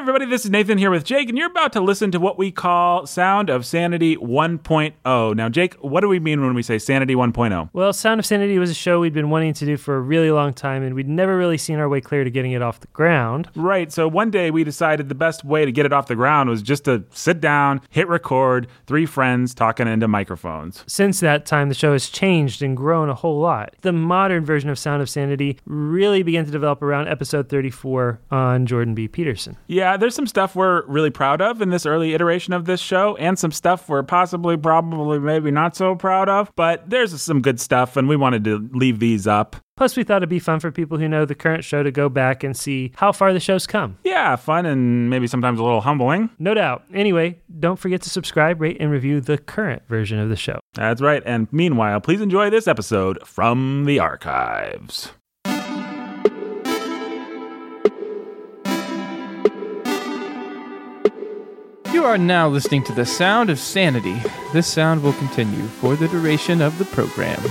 everybody, this is Nathan here with Jake, and you're about to listen to what we call Sound of Sanity 1.0. Now, Jake, what do we mean when we say Sanity 1.0? Well, Sound of Sanity was a show we'd been wanting to do for a really long time, and we'd never really seen our way clear to getting it off the ground. Right, so one day we decided the best way to get it off the ground was just to sit down, hit record, three friends talking into microphones. Since that time, the show has changed and grown a whole lot. The modern version of Sound of Sanity really began to develop around episode 34 on Jordan B. Peterson. Yeah, there's some stuff we're really proud of in this early iteration of this show, and some stuff we're possibly, probably, maybe not so proud of, but there's some good stuff, and we wanted to leave these up. Plus, we thought it'd be fun for people who know the current show to go back and see how far the show's come. Yeah, fun and maybe sometimes a little humbling. No doubt. Anyway, don't forget to subscribe, rate, and review the current version of the show. That's right, and meanwhile, please enjoy this episode from the archives. You are now listening to the sound of sanity. This sound will continue for the duration of the program.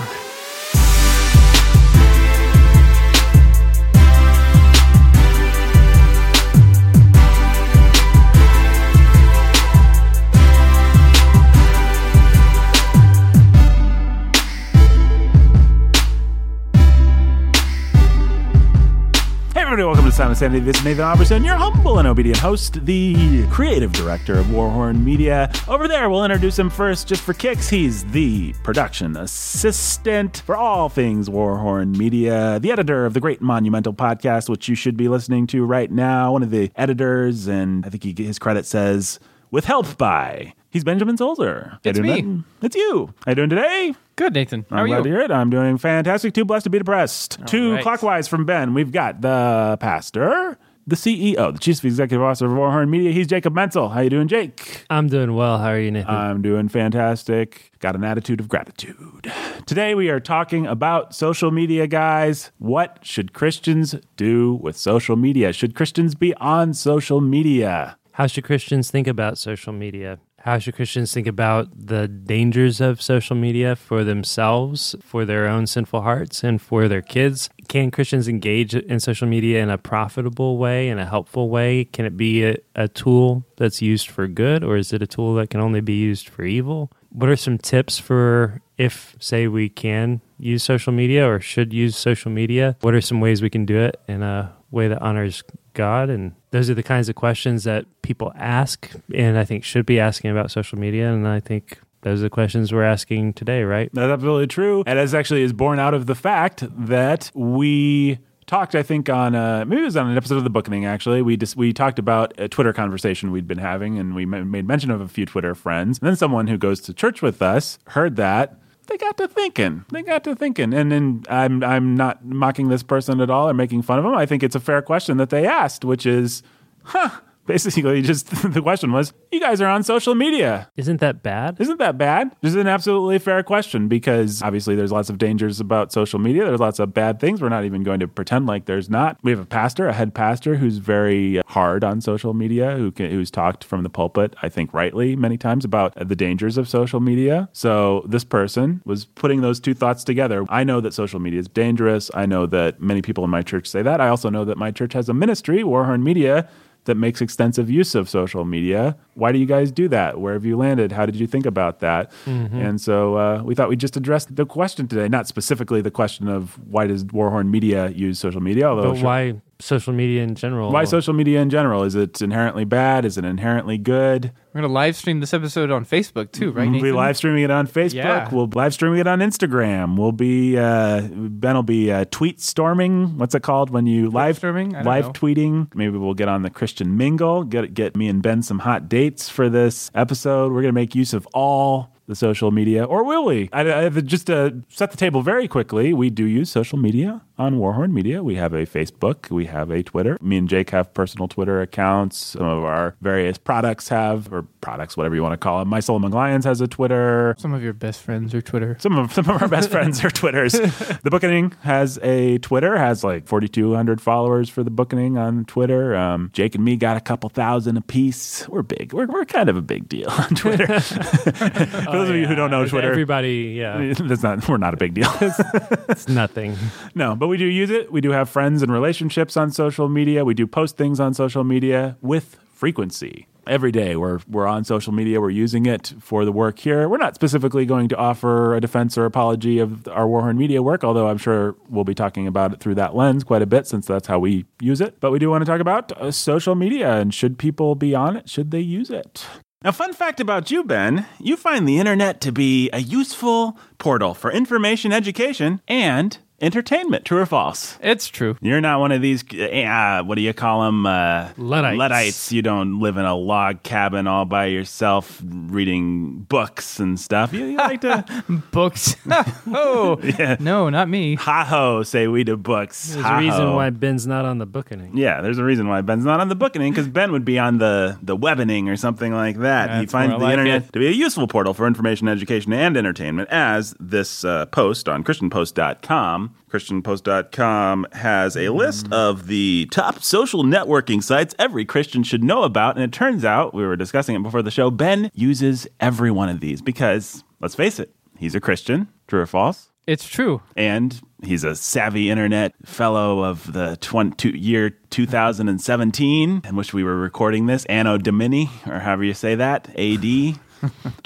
Everybody, welcome to of Sanity. This is Nathan Alberson, your humble and obedient host, the creative director of Warhorn Media. Over there, we'll introduce him first just for kicks. He's the production assistant for all things Warhorn Media, the editor of the great monumental podcast, which you should be listening to right now. One of the editors, and I think he, his credit says, with help by. He's Benjamin Solzer. It's me. Ben? It's you. How you doing today? Good, Nathan. How I'm are glad you? to hear it. I'm doing fantastic. Too blessed to be depressed. Two right. clockwise from Ben. We've got the pastor, the CEO, the chief executive officer of Warhorn Media. He's Jacob Menzel. How you doing, Jake? I'm doing well. How are you, Nathan? I'm doing fantastic. Got an attitude of gratitude. Today we are talking about social media, guys. What should Christians do with social media? Should Christians be on social media? How should Christians think about social media? How should Christians think about the dangers of social media for themselves, for their own sinful hearts, and for their kids? Can Christians engage in social media in a profitable way, in a helpful way? Can it be a, a tool that's used for good, or is it a tool that can only be used for evil? What are some tips for if, say, we can use social media or should use social media? What are some ways we can do it in a way that honors God? And those are the kinds of questions that people ask, and I think should be asking about social media. And I think those are the questions we're asking today, right? That's absolutely true. And as actually is born out of the fact that we talked, I think, on uh, maybe it was on an episode of the Bookening. Actually, we just we talked about a Twitter conversation we'd been having, and we made mention of a few Twitter friends. And then someone who goes to church with us heard that. They got to thinking. They got to thinking, and then I'm I'm not mocking this person at all or making fun of them. I think it's a fair question that they asked, which is, huh? Basically, just the question was, you guys are on social media. Isn't that bad? Isn't that bad? This is an absolutely fair question because obviously there's lots of dangers about social media. There's lots of bad things. We're not even going to pretend like there's not. We have a pastor, a head pastor, who's very hard on social media, who can, who's talked from the pulpit, I think rightly, many times about the dangers of social media. So this person was putting those two thoughts together. I know that social media is dangerous. I know that many people in my church say that. I also know that my church has a ministry, Warhorn Media, that makes extensive use of social media. Why do you guys do that? Where have you landed? How did you think about that? And so uh, we thought we'd just address the question today, not specifically the question of why does Warhorn Media use social media, although sure- why social media in general? why social media in general? Is it inherently bad? Is it inherently good? We're going to live stream this episode on Facebook too, right? We'll be Nathan? live streaming it on Facebook. Yeah. We'll live streaming it on Instagram. We'll be uh, Ben will be uh, tweet storming. What's it called when you live storming? Live know. tweeting? Maybe we'll get on the Christian Mingle. Get get me and Ben some hot dates for this episode. We're gonna make use of all the social media, or will we? I, I, just to set the table very quickly, we do use social media on Warhorn Media. We have a Facebook, we have a Twitter. Me and Jake have personal Twitter accounts. Some of our various products have, or products, whatever you want to call them. My Soul Among Lions has a Twitter. Some of your best friends are Twitter. Some of some of our best friends are Twitters. the Bookening has a Twitter, has like 4,200 followers for the Bookening on Twitter. Um, Jake and me got a couple thousand apiece. We're big. We're, we're kind of a big deal on Twitter. for those of you who don't know Twitter, Everybody, yeah, that's not we're not a big deal. it's nothing. no, but we do use it. We do have friends and relationships on social media. We do post things on social media with frequency. Every day we're we're on social media. We're using it for the work here. We're not specifically going to offer a defense or apology of our Warhorn Media work, although I'm sure we'll be talking about it through that lens quite a bit since that's how we use it. But we do want to talk about uh, social media and should people be on it? Should they use it? Now, fun fact about you, Ben, you find the internet to be a useful portal for information, education, and entertainment. True or false? It's true. You're not one of these, uh, what do you call them? Uh, Luddites. Luddites. You don't live in a log cabin all by yourself reading books and stuff. You, you like to, Books. oh, Yeah. no, not me. ha ho, say we to books. There's a reason why Ben's not on the booking. Yeah, there's a reason why Ben's not on the bookening because Ben would be on the the webining or something like that. he finds the like internet it. to be a useful portal for information, education, and entertainment. As this uh, post on ChristianPost.com, ChristianPost.com has a list of the top social networking sites every Christian should know about, and it turns out we were discussing it before the show. Ben uses every one of these because, let's face it, he's a Christian. True or false? It's true. and he's a savvy internet fellow of the 20, year 2017 in which we were recording this anno domini or however you say that ad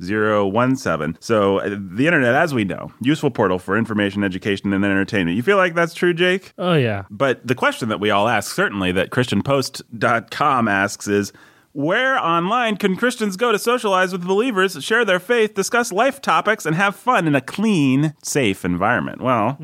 2017 so uh, the internet as we know useful portal for information education and entertainment you feel like that's true jake Oh yeah. but the question that we all ask, certainly that ChristianPost.com asks, is where online can Christians go to socialize with believers, share their faith, discuss life topics, and have fun in a clean, safe environment? Well,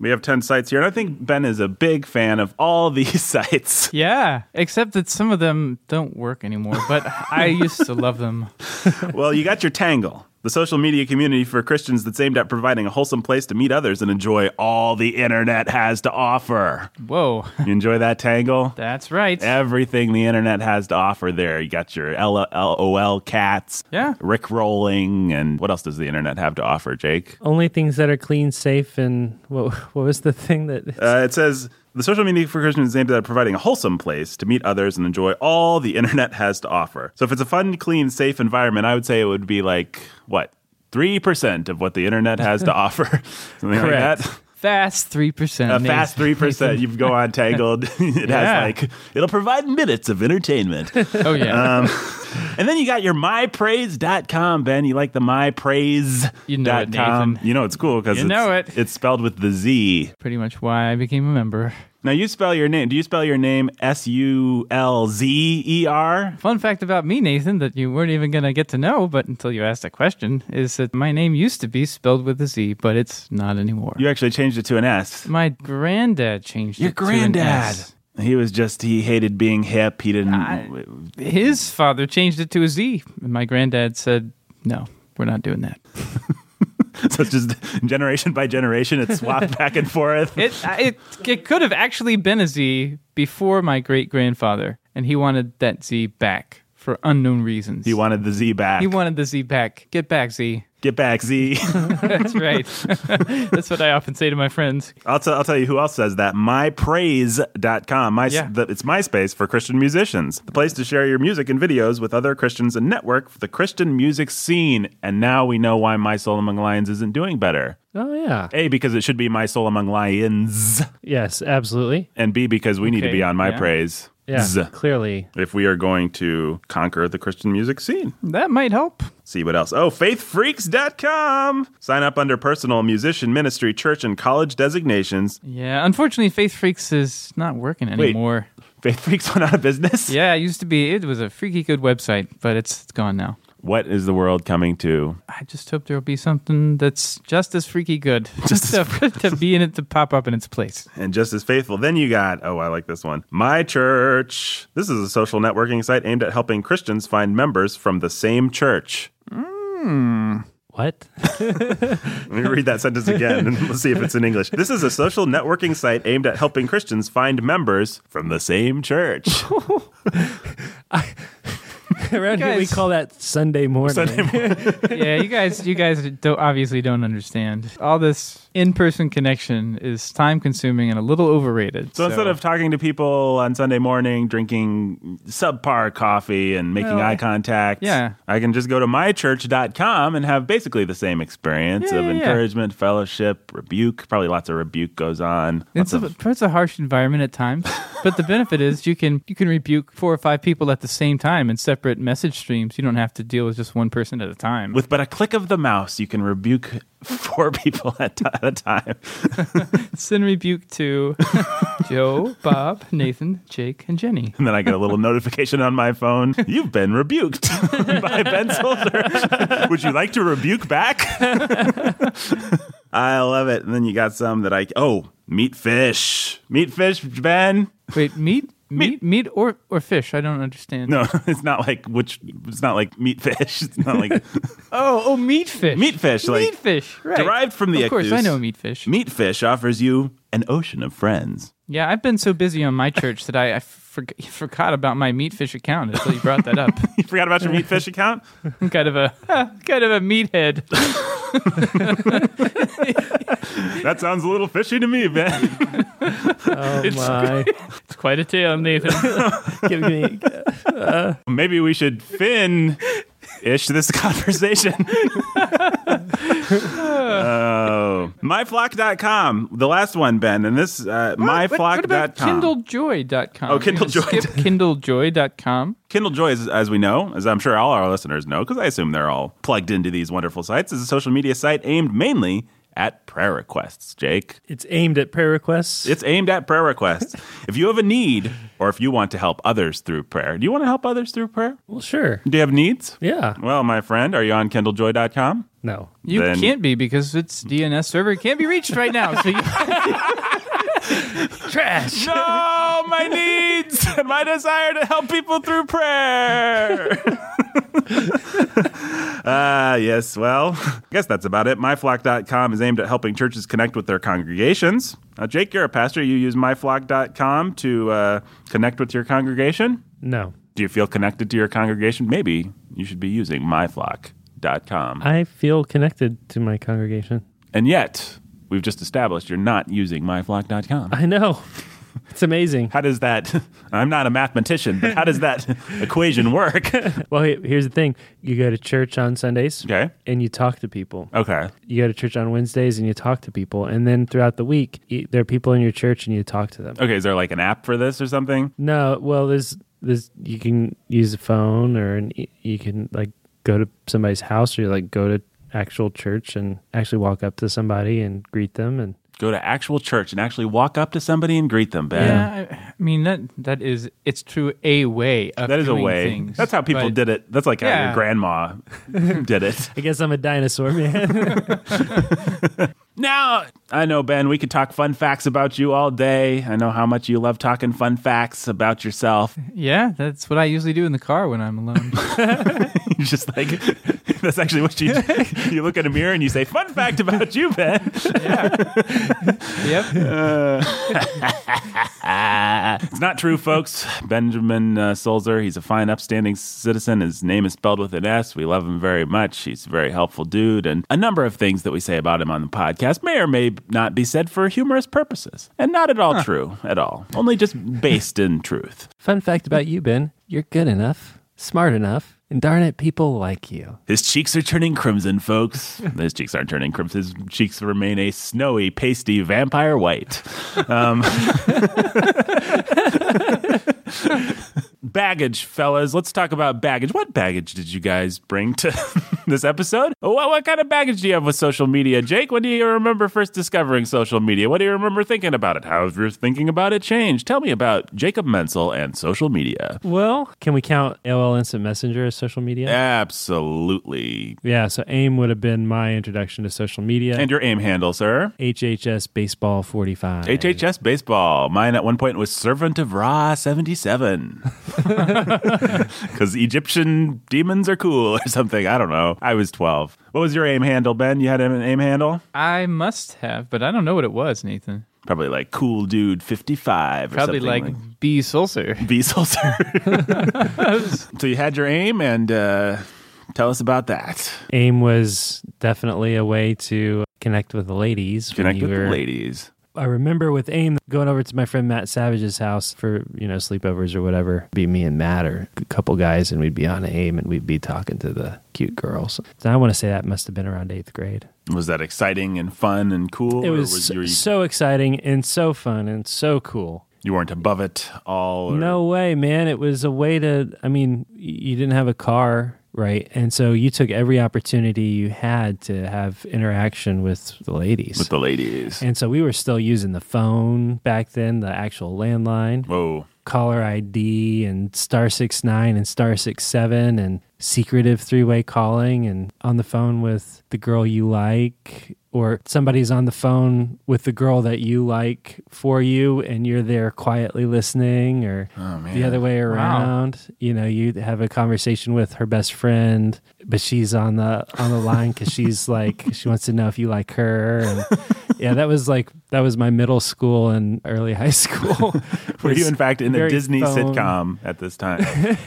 we have 10 sites here, and I think Ben is a big fan of all these sites. Yeah, except that some of them don't work anymore, but I used to love them. well, you got your Tangle. The social media community for Christians that's aimed at providing a wholesome place to meet others and enjoy all the internet has to offer. Whoa, You enjoy that Tangle? that's right. everything the internet has to offer there. You got your LOL cats, Yeah. Rick rolling, and what else does the internet have to offer, Jake? Only things that are clean, safe, and what what was the thing that Uh, it says the social media for Christians is aimed at providing a wholesome place to meet others and enjoy all the internet has to offer. So if it's a fun, clean, safe environment, I would say it would be like what three percent of what the internet has to offer, something Correct. like that. Fast 3%. A fast three percent. You go on Tangled. it Yeah. has like it'll provide minutes of entertainment. Oh, yeah. Um, and then you got your mypraize.com, Ben. You like the mypraize.com. You know it, Nathan. You know it's cool because You it's, know it. it's spelled with the Z. Pretty much why I became a member. Now you spell your name. Do you spell your name S U L Z E R? Fun fact about me, Nathan, that you weren't even going to get to know, but until you asked a question, is that my name used to be spelled with a Z, but it's not anymore. You actually changed it to an S. my granddad changed Your it to an granddad. He was just he hated being hip. He didn't. I- His father changed it to a Z, and my granddad said, "No, we're not doing that." so it's just generation by generation. It's swapped back and forth. It it it could have actually been a Z before my great grandfather, and he wanted that Z back for unknown reasons. He wanted the Z back. he wanted the Z back. Get back, Z. Get back, Z. That's right. That's what I often say to my friends. I'll, t- I'll tell you who else says that. MyPraize.com. My, Yeah. the, it's MySpace for Christian musicians. The place to share your music and videos with other Christians and network for the Christian music scene. And now we know why My Soul Among Lions isn't doing better. Oh yeah. A, because it should be My Soul Among Lions. Yes, absolutely. And B, because we need to be on My yeah. Praise. Yeah, Z. clearly. If we are going to conquer the Christian music scene. That might help. See what else? Oh, faithfreaks.com. Sign up under personal musician ministry, church, and college designations. Yeah, unfortunately, Faith Freaks is not working anymore. Faith Freaks went out of business? Yeah, it used to be. It was a freaky good website, but it's, it's gone now. What is the world coming to? I just hope there will be something that's just as freaky good, just to, to be in it to pop up in its place. and just as faithful. Then you got, oh, I like this one. My Church. This is a social networking site aimed at helping Christians find members from the same church. Hmm. What? Let me read that sentence again and let's see if it's in English. This is a social networking site aimed at helping Christians find members from the same church. Around here, we guys- call that Sunday morning. Sunday morning. yeah, you guys, you guys don't, obviously don't understand. All this in-person connection is time-consuming and a little overrated. So instead of talking to people on Sunday morning, drinking subpar coffee and making Well, eye contact, yeah. I can just go to mychurch.com and have basically the same experience Yeah, of yeah, yeah. encouragement, fellowship, rebuke. Probably lots of rebuke goes on. it's Lots a, of- it's a harsh environment at times, but the benefit is you can you can rebuke four or five people at the same time in separate message streams. You don't have to deal with just one person at a time. with but a click of the mouse, you can rebuke four people at, at a time. Send rebuke to Joe, Bob, Nathan, Jake, and Jenny. And then I get a little notification on my phone. You've been rebuked by Ben Solzer. Would you like to rebuke back? I love it. And then you got some that I oh meat fish, meat fish, Ben. Wait, meat, meat, meat, or or fish? I don't understand. No, it's not like which. It's not like meat fish. It's not like Oh, oh, meat fish. Meat fish, like, meat fish. Right. derived from the Of course, I know meat fish. meat fish offers you an ocean of friends. Yeah, I've been so busy on my church that I, I forg forgot about my meat fish account until you brought that up. You forgot about your meat fish account? I'm kind of a kind of a meathead. That sounds a little fishy to me, man. Oh my! It's quite a tale, Nathan. Give me. Uh, uh. Maybe we should fin ish this conversation. oh. Myflock.com. The last one, Ben. And this, uh, What, what about myflock.com. KindleJoy.com? Oh, Kindlejoy. Skip KindleJoy.com. Kindle Joy, is, as we know, as I'm sure all our listeners know, because I assume they're all plugged into these wonderful sites, is a social media site aimed mainly at prayer requests, Jake. It's aimed at prayer requests. It's aimed at prayer requests. if you have a need, or if you want to help others through prayer, do you want to help others through prayer? well, sure. Do you have needs? Yeah. Well, my friend, are you on KindleJoy.com? No. You Then- can't be because its DNS server can't be reached right now. So you, Trash. No, my needs and my desire to help people through prayer. Ah, yes. Well, I guess that's about it. MyFlock.com is aimed at helping churches connect with their congregations. Now, Jake, you're a pastor. You use MyFlock.com to uh, connect with your congregation. No. Do you feel connected to your congregation? Maybe you should be using MyFlock.com. I feel connected to my congregation. and yet, we've just established you're not using MyFlock.com. I know. It's amazing. How does that? I'm not a mathematician, but how does that equation work? Well, he- here's the thing: you go to church on Sundays, Okay. and you talk to people. Okay. You go to church on Wednesdays, and you talk to people. And then throughout the week, you, there are people in your church, and you talk to them. Okay. Is there like an app for this or something? No, well, there's there's you can use a phone, or an, e- you can like go to somebody's house, or you like go to actual church and actually walk up to somebody and greet them. And Go to actual church and actually walk up to somebody and greet them, Ben. yeah, I, I mean that that is it's true a way of That is a way. things, That's how people but- did it. That's like how your grandma did it. I guess I'm a dinosaur man. Now, I know, Ben, we could talk fun facts about you all day. I know how much you love talking fun facts about yourself. Yeah, that's what I usually do in the car when I'm alone. you just like, that's actually what you do. You look in a mirror and you say, fun fact about you, Ben. yeah. yep. it's not true, folks. Benjamin uh, Solzer, he's a fine, upstanding citizen. His name is spelled with an S. We love him very much. He's a very helpful dude. And a number of things that we say about him on the podcast may or may not be said for humorous purposes. And not at all true at all. Only just based in truth. Fun fact about you, Ben: you're good enough, smart enough, and darn it, people like you. His cheeks are turning crimson, folks. His cheeks aren't turning crimson. His cheeks remain a snowy, pasty vampire white. Um, baggage, fellas. Let's talk about baggage. What baggage did you guys bring to this episode? What, what kind of baggage do you have with social media, Jake? When do you remember first discovering social media? What do you remember thinking about it? How have your thinking about it changed? Tell me about Jacob Menzel and social media. Well, can we count AOL Instant Messenger as social media? Absolutely. Yeah, so AIM would have been my introduction to social media. And your aim handle, sir? HHS Baseball 45. HHS baseball. Mine at one point was Servant of Ra 77. Because Egyptian demons are cool or something. I don't know. I was 12. What was your aim handle, Ben? You had an aim handle? I must have, but I don't know what it was, Nathan. Probably like cool dude 55 or Probably something like, B. Sulcer. B. Sulcer. so you had your aim and uh, tell us about that. AIM was definitely a way to connect with the ladies. when Connect you with the ladies. I remember with AIM going over to my friend Matt Savage's house for, you know, sleepovers or whatever. Be me and Matt or a couple guys and we'd be on AIM and we'd be talking to the cute girls. So I want to say that must have been around eighth grade. Was that exciting and fun and cool? It was, you, so exciting and so fun and so cool. you weren't above it all? Or, No way, man. It was a way to, I mean, you didn't have a car, right? And so you took every opportunity you had to have interaction with the ladies. With the ladies. and so we were still using the phone back then, the actual landline, Whoa. caller ID, and star six nine and star six seven, and secretive three way calling, and on the phone with the girl you like, or somebody's on the phone with the girl that you like for you, and you're there quietly listening, or Oh, the other way around. You know, you have a conversation with her best friend, but she's on the on the line because she's like she wants to know if you like her. And yeah, that was like that was my middle school and early high school. Were you, in fact, in a Disney phone- sitcom at this time?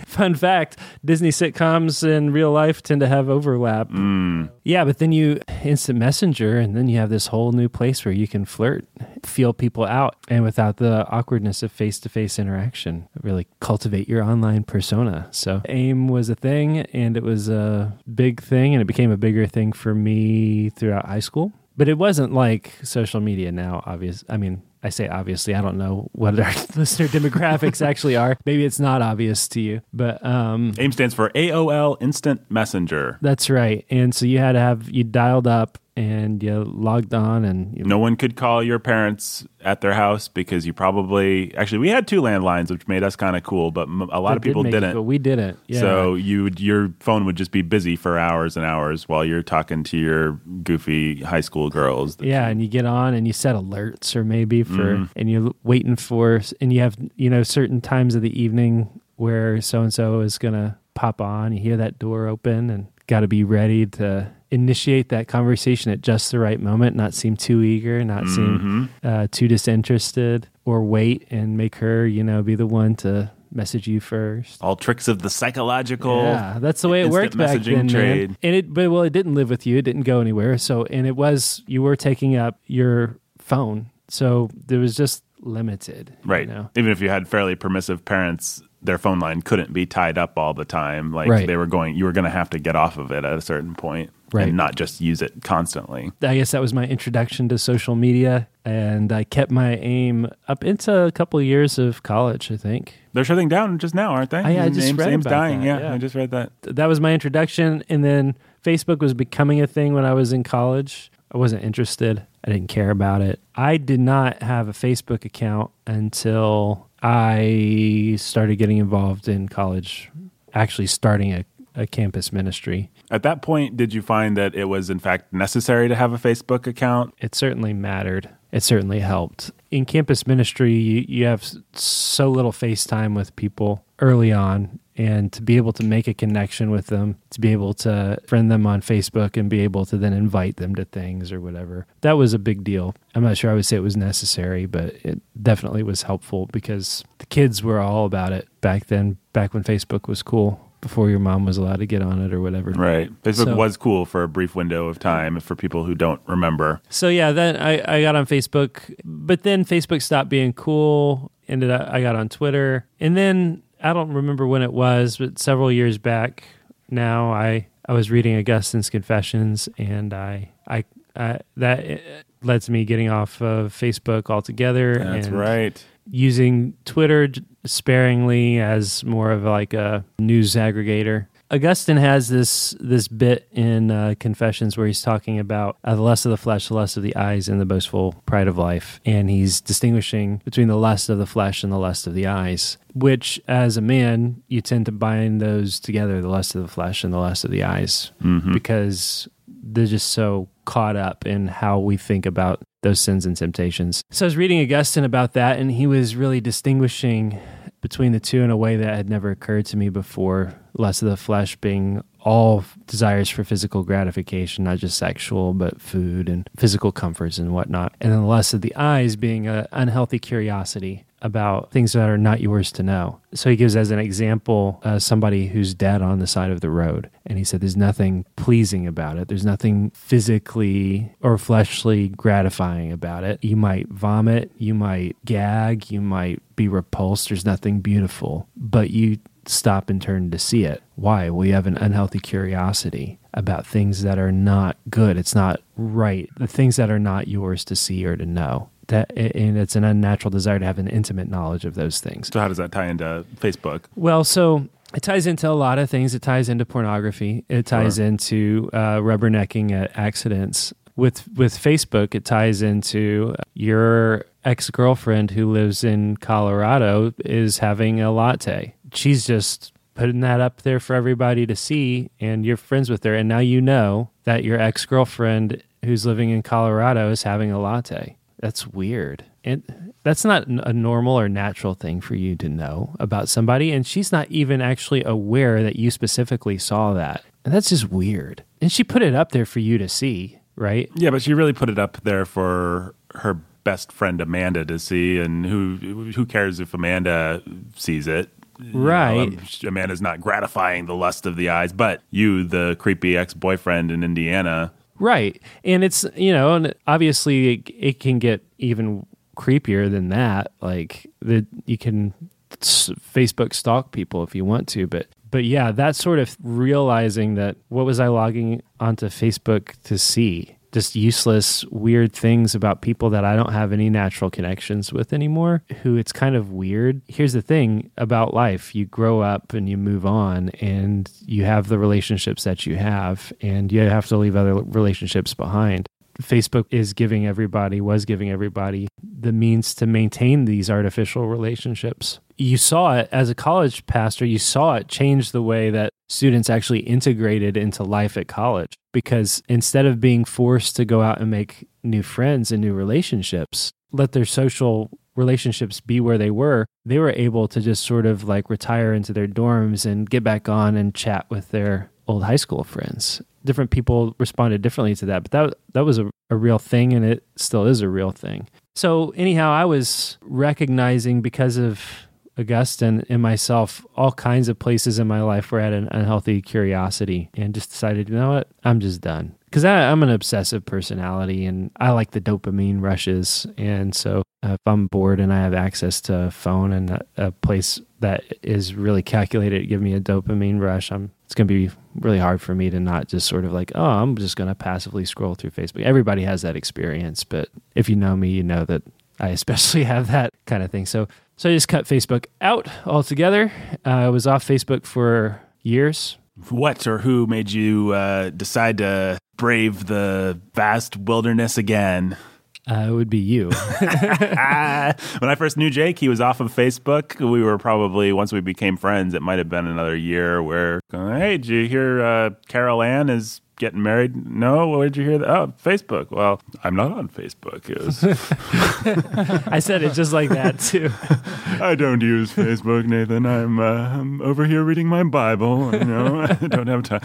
Fun fact: Disney sitcoms in real life tend to have overlap. mm. Yeah, but then you instant messenger, and then you have this whole new place where you can flirt, feel people out, and without the awkwardness of face to face interaction, really cultivate your online persona. So, AIM was a thing, and it was a big thing, and it became a bigger thing for me throughout high school. But it wasn't like social media now, obvious. I mean, I say obviously, I don't know what our listener demographics actually are. Maybe it's not obvious to you, but um, AIM stands for AOL Instant Messenger. that's right. And so you had to have you dialed up and you logged on and you, No one could call your parents at their house because you probably actually we had two landlines, which made us kind of cool, but a lot that of people did didn't but we didn't. Yeah. So you would, your phone would just be busy for hours and hours while you're talking to your goofy high school girls. yeah, you- and you get on and you set alerts or maybe for Mm-hmm. and you're waiting for and you have you know certain times of the evening where so and so is gonna pop on. You hear that door open and got to be ready to initiate that conversation at just the right moment, not seem too eager, not seem Mhm. uh, too disinterested, or wait and make her you know be the one to message you first. all tricks of the psychological. Yeah, that's the way it worked back then, trade. man. And it, but well, it didn't live with you. It didn't go anywhere. So, and it was you were taking up your phone. So there was just limited, you Right. know? Even if you had fairly permissive parents, their phone line couldn't be tied up all the time. Like Right. they were going, you were going to have to get off of it at a certain point Right. and not just use it constantly. I guess that was my introduction to social media, and I kept my aim up into a couple of years of college. I think They're shutting down just now, aren't they? Yeah, I just Ames- read about dying. that, Yeah, yeah. I just read that. That was my introduction, and then Facebook was becoming a thing when I was in college. I wasn't interested. I didn't care about it. I did not have a Facebook account until I started getting involved in college, actually starting a, a campus ministry. At that point, did you find that it was in fact necessary to have a Facebook account? It certainly mattered. It certainly helped. In campus ministry, you, you have so little face time with people early on. And to be able to make a connection with them, to be able to friend them on Facebook and be able to then invite them to things or whatever, that was a big deal. I'm not sure I would say it was necessary, but it definitely was helpful because the kids were all about it back then, back when Facebook was cool, before your mom was allowed to get on it or whatever. Right. Facebook So- was cool for a brief window of time for people who don't remember. So yeah, then I, I got on Facebook, but then Facebook stopped being cool. Ended up I got on Twitter, and then I don't remember when it was, but several years back now, I I was reading Augustine's Confessions, and I I, I that uh, led to me getting off of Facebook altogether. That's and right. Using Twitter sparingly as more of like a news aggregator. Augustine has this this bit in uh, Confessions where he's talking about uh, the lust of the flesh, the lust of the eyes, and the boastful pride of life, and he's distinguishing between the lust of the flesh and the lust of the eyes. Which, as a man, you tend to bind those together—the lust of the flesh and the lust of the eyes, Mhm. because they're just so caught up in how we think about those sins and temptations. So I was reading Augustine about that, and he was really distinguishing between the two in a way that had never occurred to me before. Lust of the flesh being all desires for physical gratification, not just sexual, but food and physical comforts and whatnot. And then the lust of the eyes being an unhealthy curiosity about things that are not yours to know. So he gives as an example uh, somebody who's dead on the side of the road. And he said, There's nothing pleasing about it. There's nothing physically or fleshly gratifying about it. You might vomit, you might gag, you might be repulsed. There's nothing beautiful, but you stop and turn to see it. Why? We have an unhealthy curiosity about things that are not good. It's not right. The things that are not yours to see or to know that and it's an unnatural desire to have an intimate knowledge of those things. So how does that tie into Facebook? Well, so it ties into a lot of things. It ties into pornography. It ties sure. into uh, rubbernecking at accidents. With with Facebook, it ties into your ex girlfriend who lives in Colorado is having a latte. She's just putting that up there for everybody to see, and you're friends with her, and now you know that your ex girlfriend who's living in Colorado is having a latte. That's weird. And that's not a normal or natural thing for you to know about somebody. And she's not even actually aware that you specifically saw that. And that's just weird. And she put it up there for you to see, right? Yeah, but she really put it up there for her best friend Amanda to see. And who who cares if Amanda sees it? Right. You know, um, Amanda's not gratifying the lust of the eyes, but you, the creepy ex boyfriend in Indiana, Right. And it's, you know, and obviously it, it can get even creepier than that. Like that you can Facebook stalk people if you want to, but but yeah, that sort of realizing that what was I logging onto Facebook to see? Just useless, weird things about people that I don't have any natural connections with anymore, who it's kind of weird. Here's the thing about life you grow up and you move on, and you have the relationships that you have, and you have to leave other relationships behind. Facebook is giving everybody, was giving everybody the means to maintain these artificial relationships. You saw it as a college pastor, you saw it change the way that students actually integrated into life at college because instead of being forced to go out and make new friends and new relationships, let their social relationships be where they were, they were able to just sort of like retire into their dorms and get back on and chat with their old high school friends. Different people responded differently to that, but that that was a, a real thing and it still is a real thing. So anyhow, I was recognizing because of Augustine and myself all kinds of places in my life where I had an unhealthy curiosity and just decided, you know what, I'm just done. Because I'm an obsessive personality and I like the dopamine rushes. And so if I'm bored and I have access to a phone and a, a place that is really calculated to give me a dopamine rush, I'm, it's going to be really hard for me to not just sort of like, oh, I'm just going to passively scroll through Facebook. Everybody has that experience. But if you know me, you know that I especially have that kind of thing. So so I just cut Facebook out altogether. Uh, I was off Facebook for years. What or who made you uh, decide to brave the vast wilderness again? Uh, it would be you. when I first knew Jake, he was off of Facebook. We were probably, once we became friends, it might have been another year where, hey, did you hear uh, Carol Ann is getting married? No. where'd you hear that? Oh, Facebook. Well, I'm not on Facebook. I said it just like that too. I don't use Facebook, Nathan. I'm, uh, I'm over here reading my Bible. You know, I don't have time.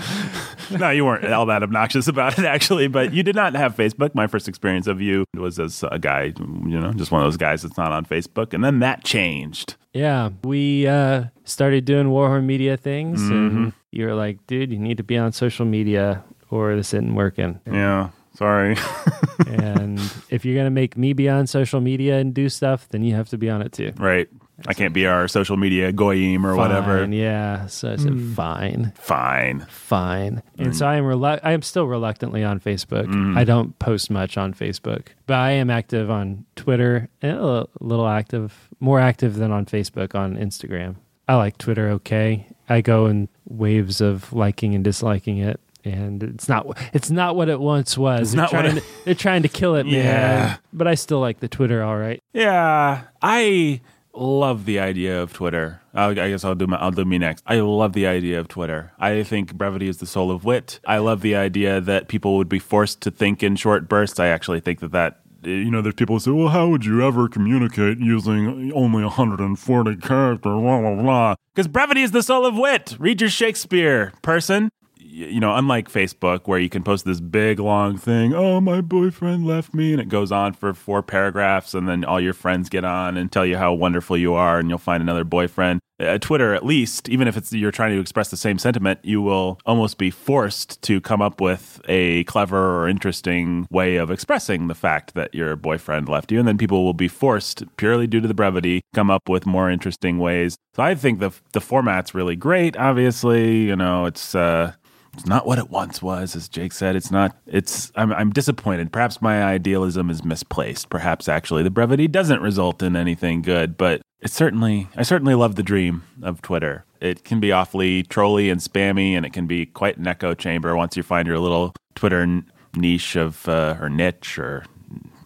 no, you weren't all that obnoxious about it, actually. But you did not have Facebook. My first experience of you was as a guy, you know, just one of those guys that's not on Facebook, and then that changed. Yeah, we uh, started doing Warhorn Media things, mm-hmm. and you were like, "Dude, you need to be on social media." Or this isn't working. Yeah. Sorry. and if you're going to make me be on social media and do stuff, then you have to be on it too. Right. I can't be our social media goyim or fine, whatever. Yeah. So I said, mm. fine. Fine. Fine. And mm. so I am relu- I am still reluctantly on Facebook. Mm. I don't post much on Facebook, but I am active on Twitter a little active, more active than on Facebook on Instagram. I like Twitter okay. I go in waves of liking and disliking it and it's not it's not what it once was. It's they're trying it, to, they're trying to kill it, yeah. man. But I still like the Twitter, all right. Yeah, I love the idea of Twitter. I guess I'll do my, I'll do me next. I love the idea of Twitter. I think brevity is the soul of wit. I love the idea that people would be forced to think in short bursts. I actually think that that you know, there's people who say, well, how would you ever communicate using only 140 characters, blah, blah, blah. Because brevity is the soul of wit. Read your Shakespeare, person you know, unlike Facebook, where you can post this big long thing, oh, my boyfriend left me, and it goes on for four paragraphs, and then all your friends get on and tell you how wonderful you are, and you'll find another boyfriend. Uh, Twitter, at least, even if it's you're trying to express the same sentiment, you will almost be forced to come up with a clever or interesting way of expressing the fact that your boyfriend left you, and then people will be forced, purely due to the brevity, come up with more interesting ways. So I think the the format's really great. Obviously, you know, it's uh, it's not what it once was, as Jake said. It's not. It's. I'm. I'm disappointed. Perhaps my idealism is misplaced. Perhaps actually the brevity doesn't result in anything good. But it's certainly. I certainly love the dream of Twitter. It can be awfully trolly and spammy, and it can be quite an echo chamber once you find your little Twitter niche of uh, or niche or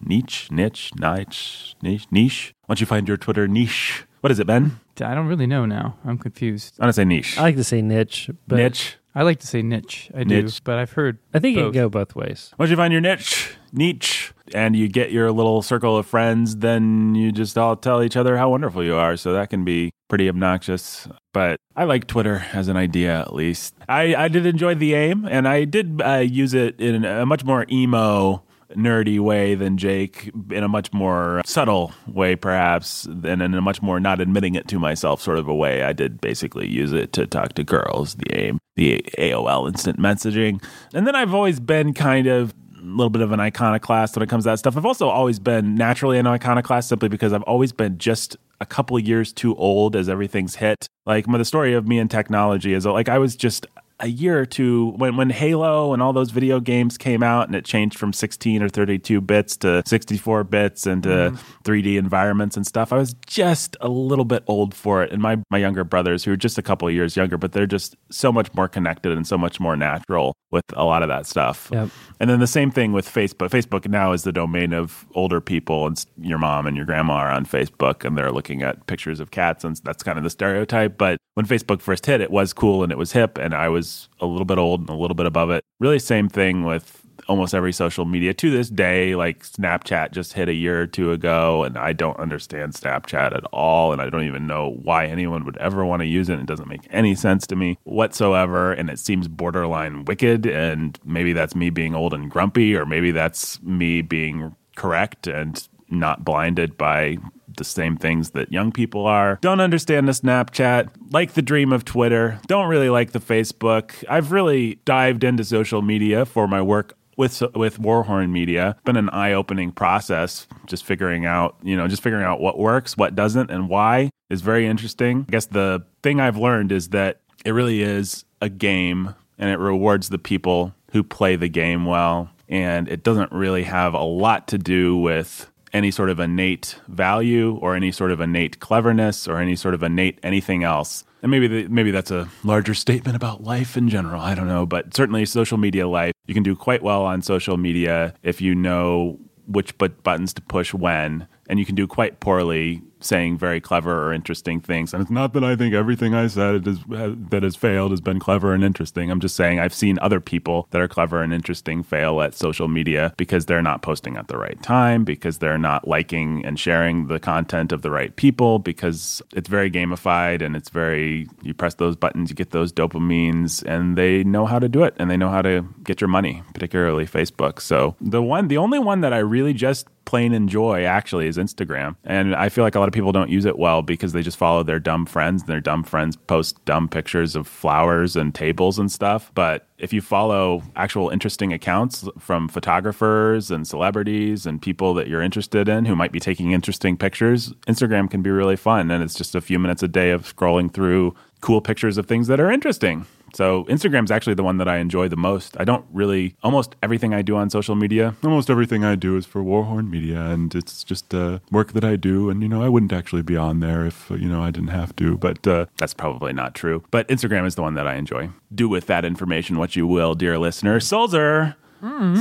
niche, niche, niche, niche, niche. Once you find your Twitter niche, what is it, Ben? I don't really know now. I'm confused. I'm gonna say niche. I like to say niche, but niche. I like to say niche. I do, but I've heard. I think it both. can go both ways. Once you find your niche, niche, and you get your little circle of friends, then you just all tell each other how wonderful you are. So that can be pretty obnoxious. But I like Twitter as an idea, at least. I, I did enjoy the aim, and I did uh, use it in a much more emo nerdy way than Jake, in a much more subtle way, perhaps, and in a much more not admitting it to myself sort of a way. I did basically use it to talk to girls, the aim, the AOL instant messaging. And then I've always been kind of a little bit of an iconoclast when it comes to that stuff. I've also always been naturally an iconoclast simply because I've always been just a couple years too old as everything's hit. Like the story of me and technology is like I was just a year or two when when Halo and all those video games came out and it changed from 16 or 32 bits to 64 bits and to mm-hmm. 3D environments and stuff. I was just a little bit old for it. And my my younger brothers who are just a couple of years younger, but they're just so much more connected and so much more natural with a lot of that stuff. Yep. And then the same thing with Facebook. Facebook now is the domain of older people, and your mom and your grandma are on Facebook, and they're looking at pictures of cats, and that's kind of the stereotype. But when Facebook first hit, it was cool and it was hip, and I was a little bit old and a little bit above it. Really, same thing with almost every social media to this day. Like Snapchat just hit a year or two ago, and I don't understand Snapchat at all, and I don't even know why anyone would ever want to use it. It doesn't make any sense to me whatsoever, and it seems borderline wicked. And maybe that's me being old and grumpy, or maybe that's me being correct and not blinded by the same things that young people are. Don't understand the Snapchat, like the dream of Twitter, don't really like the Facebook. I've really dived into social media for my work with with Warhorn Media. Been an eye-opening process just figuring out, you know, just figuring out what works, what doesn't and why is very interesting. I guess the thing I've learned is that it really is a game and it rewards the people who play the game well and it doesn't really have a lot to do with any sort of innate value or any sort of innate cleverness or any sort of innate anything else. And maybe the, maybe that's a larger statement about life in general. I don't know, but certainly social media life, you can do quite well on social media if you know which but buttons to push when, and you can do quite poorly saying very clever or interesting things. And it's not that I think everything I said is, that has failed has been clever and interesting. I'm just saying I've seen other people that are clever and interesting fail at social media because they're not posting at the right time, because they're not liking and sharing the content of the right people, because it's very gamified and it's very, you press those buttons, you get those dopamines, and they know how to do it and they know how to get your money, particularly Facebook. So the one, the only one that I really just plain enjoy actually is Instagram. And I feel like a lot of people don't use it well because they just follow their dumb friends and their dumb friends post dumb pictures of flowers and tables and stuff. But if you follow actual interesting accounts from photographers and celebrities and people that you're interested in who might be taking interesting pictures, Instagram can be really fun. And it's just a few minutes a day of scrolling through cool pictures of things that are interesting. So Instagram's actually the one that I enjoy the most. I don't really almost everything I do on social media, almost everything I do is for Warhorn Media and it's just uh, work that I do and you know I wouldn't actually be on there if you know I didn't have to, but uh, that's probably not true. But Instagram is the one that I enjoy. Do with that information what you will, dear listener. Solzer,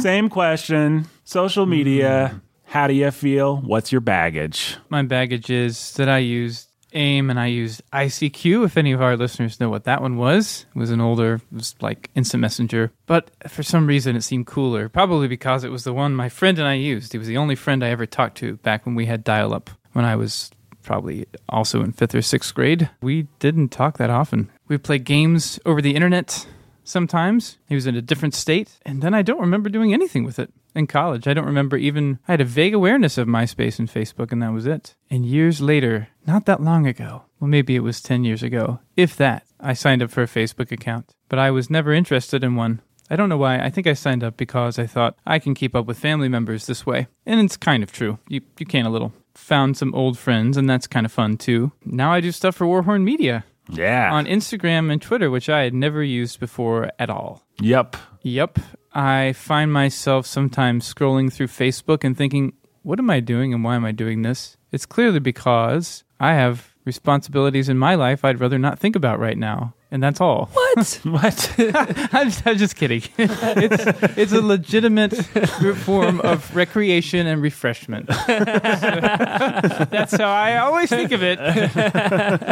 same question. Social media, how do you feel? What's your baggage? My baggage is that I used AIM and I used ICQ. If any of our listeners know what that one was, it was an older, it was like instant messenger. But for some reason, it seemed cooler. Probably because it was the one my friend and I used. He was the only friend I ever talked to back when we had dial up when I was probably also in fifth or sixth grade. We didn't talk that often. We played games over the internet. sometimes. He was in a different state. And then I don't remember doing anything with it in college. I don't remember even, I had a vague awareness of MySpace and Facebook, and that was it. And years later, not that long ago, well, maybe it was 10 years ago, if that, I signed up for a Facebook account. But I was never interested in one. I don't know why. I think I signed up because I thought I can keep up with family members this way. And it's kind of true. You, you can a little. Found some old friends, and that's kind of fun too. Now I do stuff for Warhorn Media Yeah. on Instagram and Twitter, which I had never used before at all. yep. Yep. I find myself sometimes scrolling through Facebook and thinking, what am I doing and why am I doing this? It's clearly because I have responsibilities in my life I'd rather not think about right now. And that's all. What? What? I'm, just, I'm just kidding. it's, it's a legitimate form of recreation and refreshment. that's how I always think of it.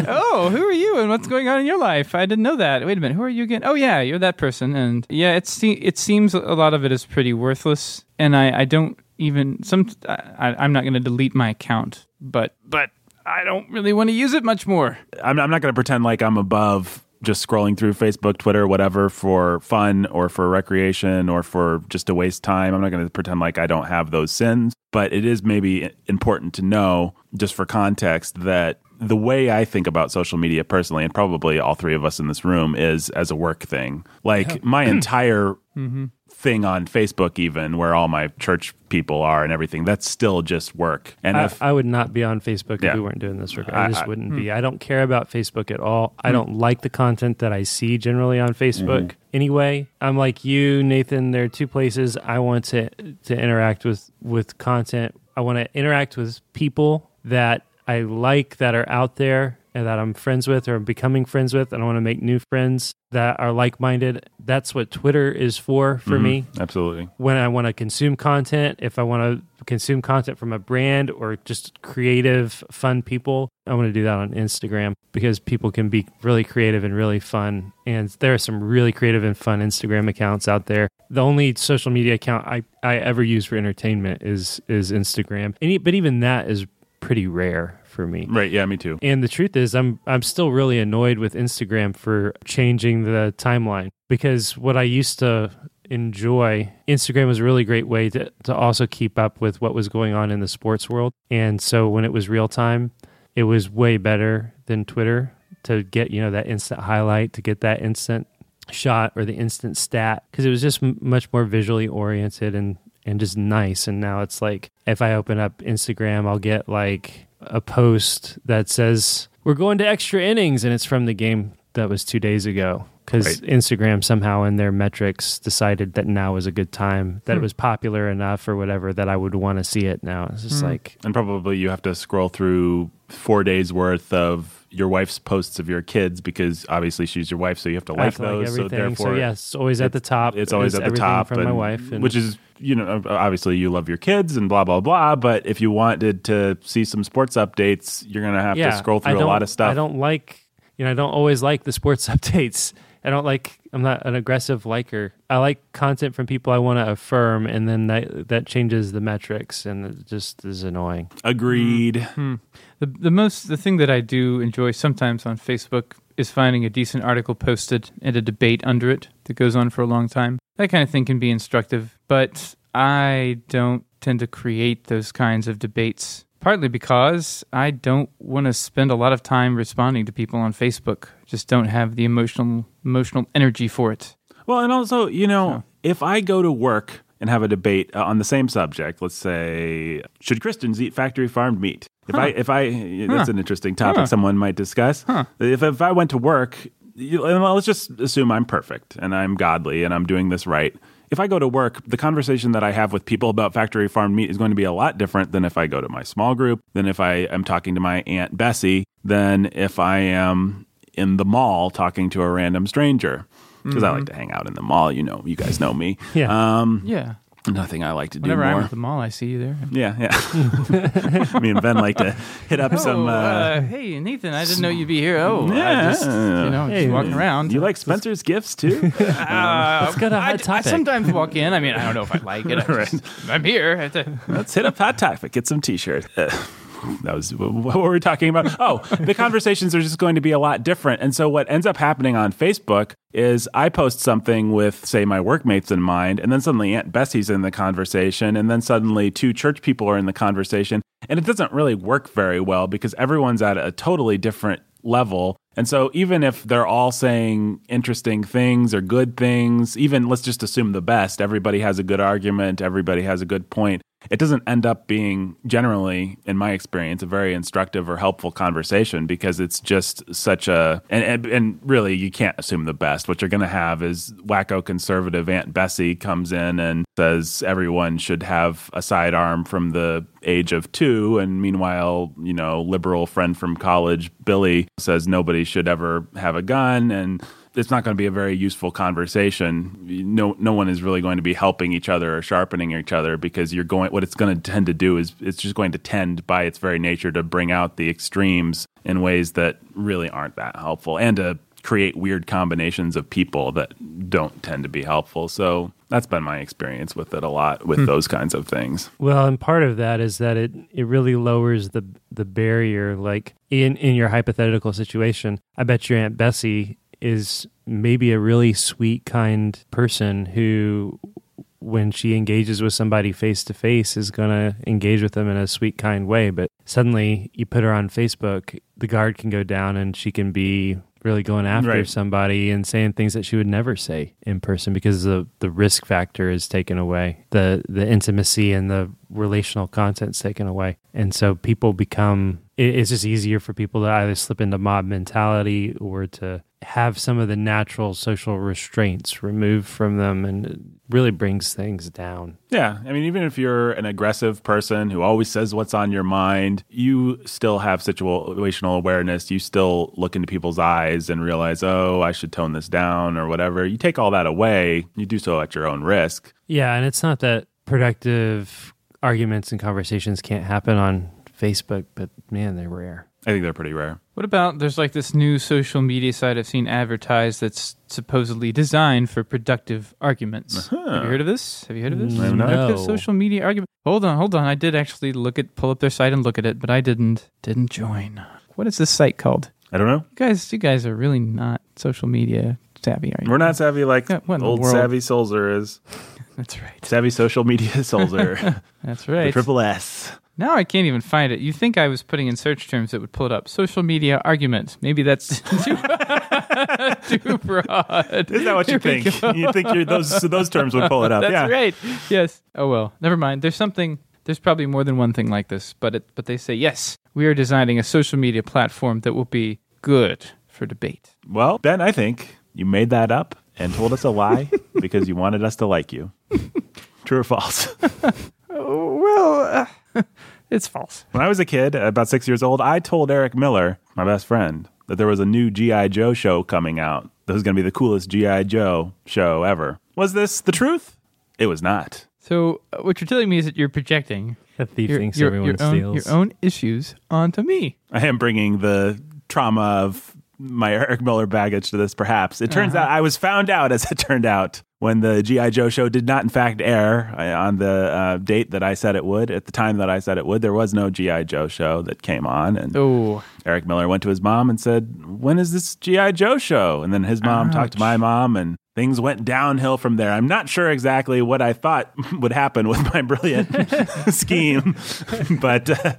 oh, who are you and what's going on in your life? I didn't know that. Wait a minute, who are you again? Oh, yeah, you're that person. And yeah, it, se- it seems a lot of it is pretty worthless. And I, I don't even, some, I, I'm not going to delete my account, but, but I don't really want to use it much more. I'm, I'm not going to pretend like I'm above just scrolling through Facebook, Twitter, whatever for fun or for recreation or for just to waste time. I'm not going to pretend like I don't have those sins, but it is maybe important to know, just for context, that the way I think about social media personally, and probably all three of us in this room, is as a work thing. Like my entire mm-hmm. Thing on Facebook, even where all my church people are and everything, that's still just work. And I, if I would not be on Facebook Yeah. if we weren't doing this work. I- I just wouldn't be. Hmm. I don't care about Facebook at all. I hmm. don't like the content that I see generally on Facebook. Mm-hmm. Anyway, I'm like you, Nathan. There are two places I want to to interact with with content. I want to interact with people that I like that are out there that I'm friends with or I'm becoming friends with, and I want to make new friends that are like minded. That's what Twitter is for for mm-hmm. me absolutely. when I want to consume content, if I want to consume content from a brand or just creative, fun people, I want to do that on Instagram because people can be really creative and really fun. And there are some really creative and fun Instagram accounts out there. The only social media account I, I ever use for entertainment is is Instagram. And, but even that is pretty rare for me. Right. Yeah, me too. And the truth is, I'm I'm still really annoyed with Instagram for changing the timeline because what I used to enjoy, Instagram was a really great way to to also keep up with what was going on in the sports world. And so when it was real time, it was way better than Twitter to get you know that instant highlight, to get that instant shot or the instant stat because it was just m- much more visually oriented and and just nice and now it's like if i open up instagram i'll get like a post that says we're going to extra innings and it's from the game that was two days ago because Right. instagram somehow in their metrics decided that now was a good time that it hmm. was popular enough or whatever that i would want to see it now. It's just hmm. like And probably you have to scroll through four days worth of your wife's posts of your kids because obviously she's your wife, so you have to like have to like those. so everything. So, therefore, yeah, it's always at the top. it's always is at the top from my wife, and which is you know obviously you love your kids and blah blah blah. But if you wanted to see some sports updates, you're gonna have to scroll through a lot of stuff. I don't like, you know, I don't always like the sports updates. I don't like. I'm not an aggressive liker. I like content from people I want to affirm, and then that that changes the metrics, and it just is annoying. Agreed. Mm-hmm. The the most the thing that I do enjoy sometimes on Facebook is finding a decent article posted and a debate under it that goes on for a long time. That kind of thing can be instructive, but I don't tend to create those kinds of debates. Partly because I don't want to spend a lot of time responding to people on Facebook. Just don't have the emotional emotional energy for it. Well, and also, you know, if I go to work and have a debate uh, on the same subject, let's say, should Christians eat factory farmed meat? If I, if I, that's an interesting topic Huh. someone might discuss. If if I went to work, you, let's just assume I'm perfect and I'm godly and I'm doing this right. If I go to work, the conversation that I have with people about factory farmed meat is going to be a lot different than if I go to my small group, than if I am talking to my aunt Bessie, than if I am in the mall talking to a random stranger. Because I like to hang out in the mall, you know, you guys know me. Yeah. Um, Yeah. nothing I like to do Whenever I'm more. at the mall, I see you there. Yeah, yeah. me and Ben like to hit up some. oh, Uh, uh, hey Nathan, I didn't know you'd be here. Oh, Yeah. I just you know Hey, just walking around. you like Spencer's gifts too? Uh, Let's go to I, hot I topic. sometimes walk in. I mean, I don't know if I like it. I Right. just- I'm here. I to- Let's hit up Hot Topic. Get some T-shirts. That was what were we talking about? Oh, the conversations are just going to be a lot different. And so what ends up happening on Facebook is I post something with, say, my workmates in mind, and then suddenly Aunt Bessie's in the conversation, and then suddenly two church people are in the conversation. And it doesn't really work very well because everyone's at a totally different level. And so even if they're all saying interesting things or good things, even let's just assume the best, everybody has a good argument, everybody has a good point it doesn't end up being generally in my experience a very instructive or helpful conversation because it's just such a and, and, and really you can't assume the best. What you're going to have is wacko conservative aunt bessie comes in and says everyone should have a sidearm from the age of two. And meanwhile you know liberal friend from college billy says nobody should ever have a gun. And it's not going to be a very useful conversation. No, no one is really going to be helping each other or sharpening each other because you're going. What it's going to tend to do is it's just going to tend, by its very nature, to bring out the extremes in ways that really aren't that helpful, and to create weird combinations of people that don't tend to be helpful. So that's been my experience with it a lot with hmm. those kinds of things. Well, and part of that is that it it really lowers the the barrier. Like in in your hypothetical situation, I bet your aunt Bessie is maybe a really sweet, kind person who, when she engages with somebody face to face, is going to engage with them in a sweet, kind way. But suddenly you put her on Facebook, the guard can go down and she can be really going after right. somebody and saying things that she would never say in person because the the risk factor is taken away the the intimacy and the relational content's taken away and so people become it's just easier for people to either slip into mob mentality or to have some of the natural social restraints removed from them and it really brings things down. Yeah. I mean, even if you're an aggressive person who always says what's on your mind, you still have situational awareness. You still look into people's eyes and realize, oh, I should tone this down or whatever. You take all that away, you do so at your own risk. Yeah. And it's not that productive arguments and conversations can't happen on Facebook, but man, they're rare. I think they're pretty rare. What about there's like this new social media site I've seen advertised that's supposedly designed for productive arguments. Uh-huh. Have you heard of this? Have you heard of this? No. Productive social media argument. Hold on, hold on. I did actually look at pull up their site and look at it, but I didn't didn't join. What is this site called? I don't know. You guys, you guys are really not social media savvy, are you? We're not savvy like yeah, old savvy Sulzer is. That's right. Savvy social media Sulzer. That's right. The triple S. Now I can't even find it. You think I was putting in search terms that would pull it up? Social media argument. Maybe that's too, too broad. Is that what you think? You think those those terms would pull it up? That's yeah. right. Yes. Oh well. Never mind. There's something. There's probably more than one thing like this, but it, but they say yes. We are designing a social media platform that will be good for debate. Well, Ben, I think you made that up and told us a lie because you wanted us to like you. True or false? well. Uh, it's false. When I was a kid, about six years old, I told Eric Miller, my best friend, that there was a new G.I. Joe show coming out. That was going to be the coolest G.I. Joe show ever. Was this the truth? It was not. So, uh, what you're telling me is that you're projecting a thief your, thinks your, everyone your own, your own issues onto me. I am bringing the trauma of my Eric Miller baggage to this, perhaps. It turns uh-huh. out I was found out, as it turned out, when the G.I. Joe show did not, in fact, air uh, on the uh, date that I said it would. At the time that I said it would, there was no G.I. Joe show that came on. And Ooh. Eric Miller went to his mom and said, When is this G.I. Joe show? And then his mom Ouch. talked to my mom, and things went downhill from there. I'm not sure exactly what I thought would happen with my brilliant scheme, but. Uh,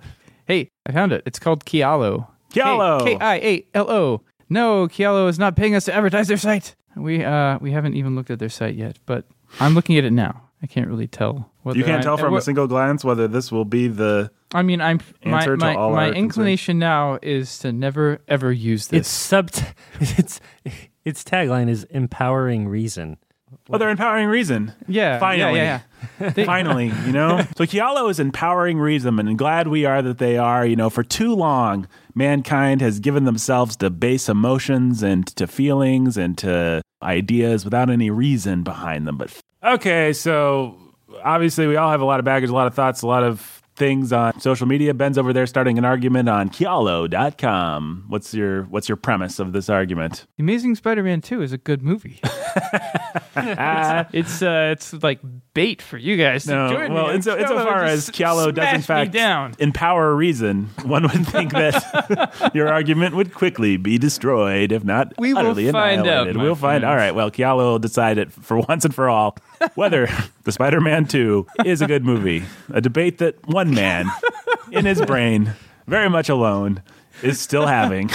hey, I found it. It's called Kialo. Kialo. K I A L O. No, Kialo is not paying us to advertise their site. We uh we haven't even looked at their site yet, but I'm looking at it now. I can't really tell. Whether You can't I, tell from a single glance whether this will be the. I mean, I'm my my, my inclination now is to never ever use this. It's sub. It's its tagline is empowering reason. Oh, they're empowering reason. Yeah. Finally. Yeah, yeah, yeah. Finally, you know? So Kialo is empowering reason, and glad we are that they are. You know, for too long, mankind has given themselves to base emotions and to feelings and to ideas without any reason behind them. But okay, so obviously we all have a lot of baggage, a lot of thoughts, a lot of things on social media. Ben's over there starting an argument on Kialo.com. What's your what's your premise of this argument? The Amazing Spider-Man 2 is a good movie. it's uh, it's like bait for you guys to No, join well, me. Kialo insofar as Kialo does in fact down. empower reason, one would think that your argument would quickly be destroyed, if not We will find out, annihilated. my we'll find. All right. Well, Kialo will decide it for once and for all whether the Spider-Man Two is a good movie. A debate that one man in his brain, very much alone, is still having.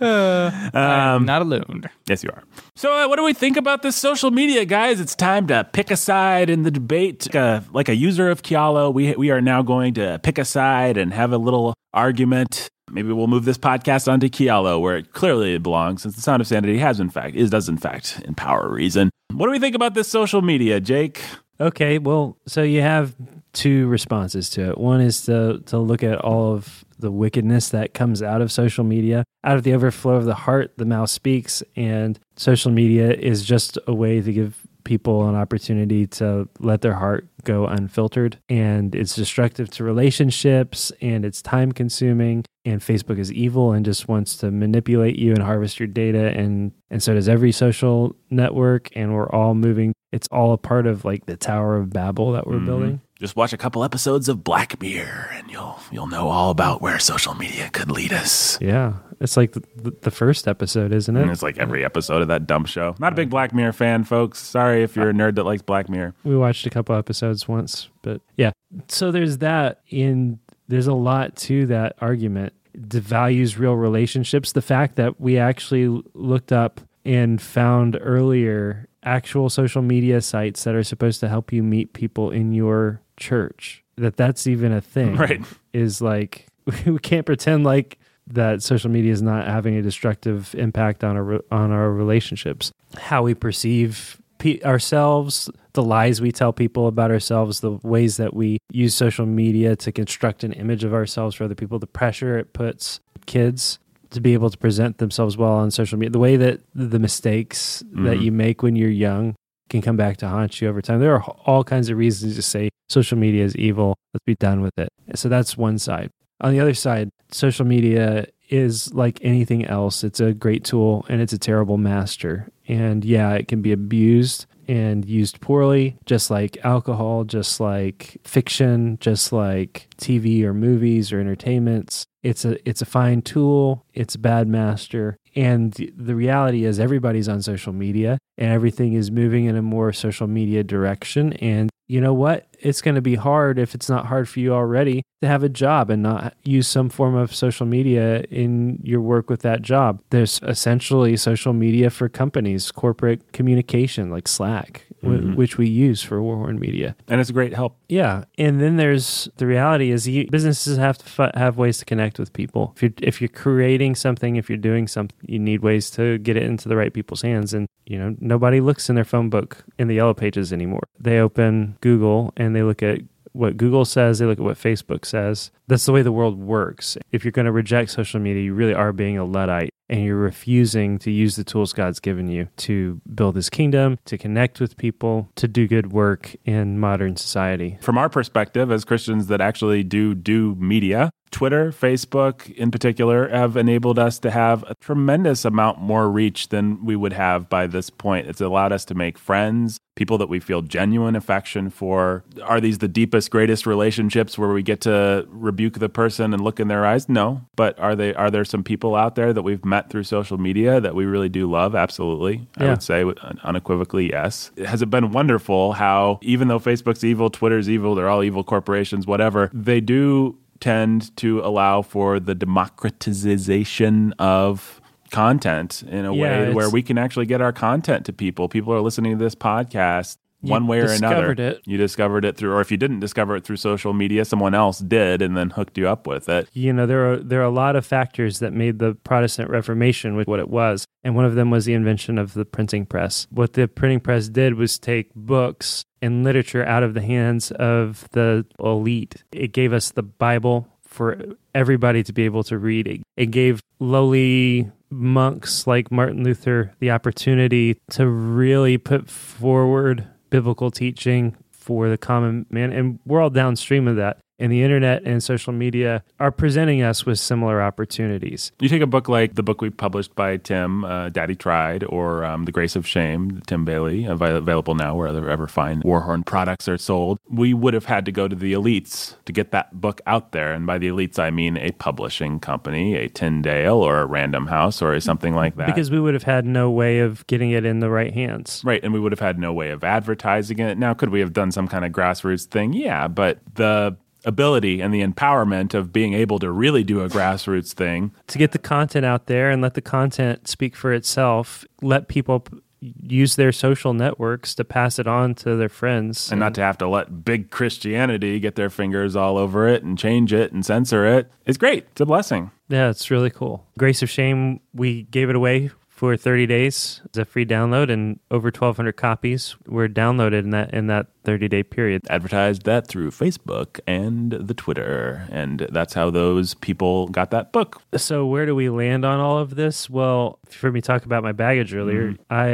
I'm not alone. Yes, you are. So, uh, what do we think about this social media, guys? It's time to pick a side in the debate. Uh, like a user of Kialo, we we are now going to pick a side and have a little argument. Maybe we'll move this podcast onto Kialo, where it clearly belongs, since the Sound of Sanity has, in fact, is does in fact empower reason. What do we think about this social media, Jake? Okay, well, so you have two responses to it. One is to to look at all of the wickedness that comes out of social media. Out of the overflow of the heart, the mouth speaks, and social media is just a way to give people an opportunity to let their heart go unfiltered. And it's destructive to relationships and it's time consuming and Facebook is evil and just wants to manipulate you and harvest your data. And and so does every social network and we're all moving. It's all a part of like the tower of babel that we're mm-hmm. building Just watch a couple episodes of Black Mirror, and you'll you'll know all about where social media could lead us. yeah it's like the, the, first episode isn't And it it's like every episode of that dumb show. Not a big Black Mirror fan, folks. Sorry if you're a nerd that likes Black Mirror. we watched a couple episodes once but yeah so there's that in there's a lot to that argument devalues real relationships the fact that we actually looked up and found earlier actual social media sites that are supposed to help you meet people in your church that that's even a thing Right. is like we can't pretend like that social media is not having a destructive impact on our on our relationships how we perceive pe- ourselves the lies we tell people about ourselves the ways that we use social media to construct an image of ourselves for other people the pressure it puts kids to be able to present themselves well on social media the way that the mistakes that Mhm. you make when you're young can come back to haunt you over time. There are all kinds of reasons to say social media is evil. Let's be done with it. So that's one side. On the other side, social media is like anything else. It's a great tool and it's a terrible master. And yeah, it can be abused and used poorly, just like alcohol, just like fiction, just like TV or movies or entertainments. It's a it's a fine tool, it's a bad master. And the reality is everybody's on social media and everything is moving in a more social media direction and you know what? It's going to be hard if it's not hard for you already to have a job and not use some form of social media in your work with that job. There's essentially social media for companies, corporate communication like Slack, wh- mm-hmm. which we use for Warhorn Media. And it's a great help. Yeah, and then there's the reality is you, businesses have to f- have ways to connect with people. If you're if you're creating something, if you're doing something, you need ways to get it into the right people's hands. And you know, nobody looks in their phone book in the yellow pages anymore. They open Google and they look at what Google says, they look at what Facebook says. That's the way the world works. If you're going to reject social media, you really are being a Luddite and you're refusing to use the tools God's given you to build his kingdom, to connect with people, to do good work in modern society. From our perspective, as Christians that actually do do media, Twitter, Facebook in particular, have enabled us to have a tremendous amount more reach than we would have by this point. It's allowed us to make friends, people that we feel genuine affection for. Are these the deepest, greatest relationships where we get to rebuke the person and look in their eyes? No. But are they are there some people out there that we've met through social media that we really do love? Absolutely. I would say unequivocally yes. Has it been wonderful how even though Facebook's evil, Twitter's evil, they're all evil corporations, whatever, they do tend to allow for the democratization of content in a Yeah, way where we can actually get our content to people. People are listening to this podcast You one way or another. it. You discovered it through or if you didn't discover it through social media, someone else did and then hooked you up with it. you know there are there are a lot of factors that made the Protestant Reformation what it was, and one of them was the invention of the printing press. What the printing press did was take books and literature out of the hands of the elite. It gave us the Bible for everybody to be able to read. It, it gave lowly monks like Martin Luther the opportunity to really put forward biblical teaching for the common man and we're all downstream of that And the internet and social media are presenting us with similar opportunities. You take a book like the book we published by Tim, uh, Daddy Tried, or um, The Grace of Shame, Tim Bayly, available now wherever ever fine Warhorn products are sold. We would have had to go to the elites to get that book out there. And by the elites, I mean a publishing company, a Tyndale or a Random House or something like that. Because we would have had no way of getting it in the right hands. Right. And we would have had no way of advertising it. Now, could we have done some kind of grassroots thing? Yeah. But the ability and the empowerment of being able to really do a grassroots thing. To get the content out there and let the content speak for itself let people p- use their social networks to pass it on to their friends and not to have to let big christianity get their fingers all over it and change it and censor it. it is great. It's a blessing. Yeah it's really cool. Grace of shame we gave it away for 30 days as a free download and over 1200 copies were downloaded in that in that 30 day period. Advertised that through facebook and the twitter and that's how those people got that book. So where do we land on all of this? Well if you heard me talk about my baggage earlier. Mm. i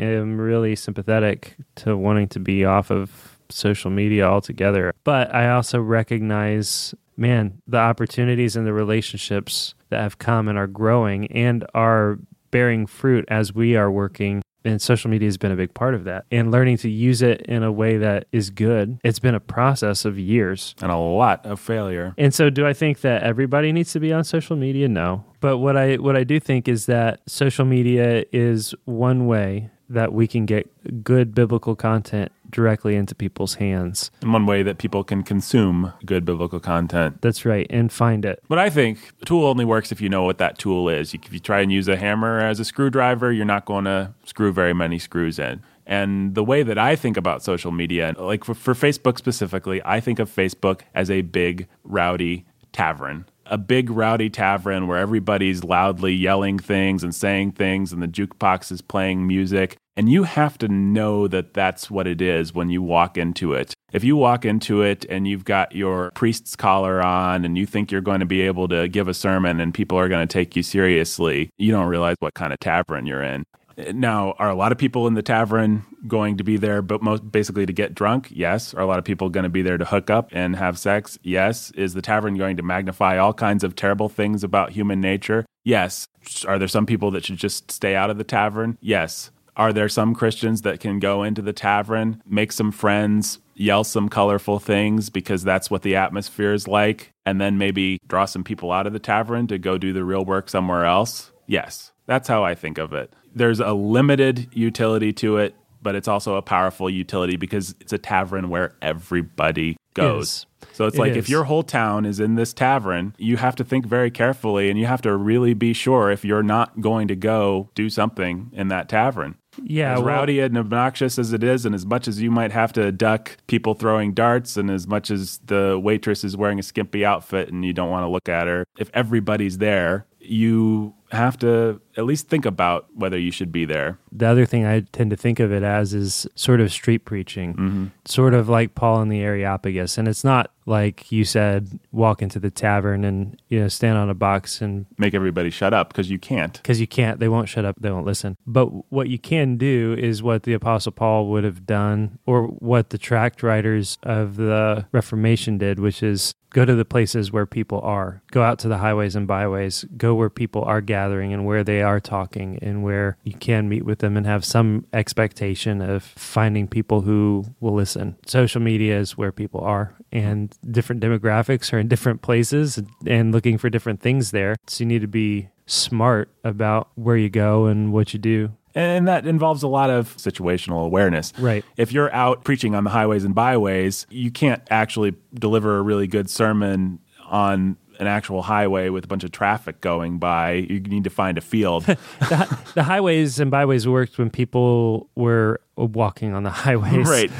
am really sympathetic to wanting to be off of social media altogether but i also recognize man the opportunities and the relationships that have come and are growing and are bearing fruit as we are working and social media has been a big part of that. And learning to use it in a way that is good it's been a process of years. And a lot of failure. And so do i think that everybody needs to be on social media? No. But what i what i do think is that social media is one way that we can get good biblical content directly into people's hands. And one way that people can consume good biblical content. That's right, and find it. But I think a tool only works if you know what that tool is. If you try and use a hammer as a screwdriver, you're not going to screw very many screws in. And the way that I think about social media, like for, for Facebook specifically, I think of Facebook as a big, rowdy tavern a big rowdy tavern where everybody's loudly yelling things and saying things and the jukebox is playing music. And you have to know that that's what it is when you walk into it. If you walk into it and you've got your priest's collar on and you think you're going to be able to give a sermon and people are going to take you seriously you don't realize what kind of tavern you're in now, are a lot of people in the tavern going to be there, but most basically to get drunk? Yes. Are a lot of people going to be there to hook up and have sex? Yes. Is the tavern going to magnify all kinds of terrible things about human nature? Yes. Are there some people that should just stay out of the tavern? Yes. Are there some Christians that can go into the tavern, make some friends, yell some colorful things because that's what the atmosphere is like, and then maybe draw some people out of the tavern to go do the real work somewhere else? Yes. That's how I think of it there's a limited utility to it, but it's also a powerful utility because it's a tavern where everybody goes. So it's it like is. if your whole town is in this tavern, you have to think very carefully and you have to really be sure if you're not going to go do something in that tavern. Yeah, as well, rowdy and obnoxious as it is, and as much as you might have to duck people throwing darts, and as much as the waitress is wearing a skimpy outfit and you don't want to look at her, if everybody's there, you have to at least think about whether you should be there. The other thing I tend to think of it as is sort of street preaching, mm-hmm. sort of like Paul in the Areopagus. And it's not like you said, walk into the tavern and you know stand on a box and make everybody shut up because you can't. Because you can't. They won't shut up. They won't listen. But what you can do is what the Apostle Paul would have done, or what the tract writers of the Reformation did, which is go to the places where people are. Go out to the highways and byways. Go where people are gathering and where they are talking and where you can meet with them and have some expectation of finding people who will listen. Social media is where people are and different demographics are in different places and looking for different things there. So you need to be smart about where you go and what you do. And that involves a lot of situational awareness. Right. If you're out preaching on the highways and byways, you can't actually deliver a really good sermon on an actual highway with a bunch of traffic going by. You need to find a field. the, the, highways and byways worked when people were walking on the highways. Right.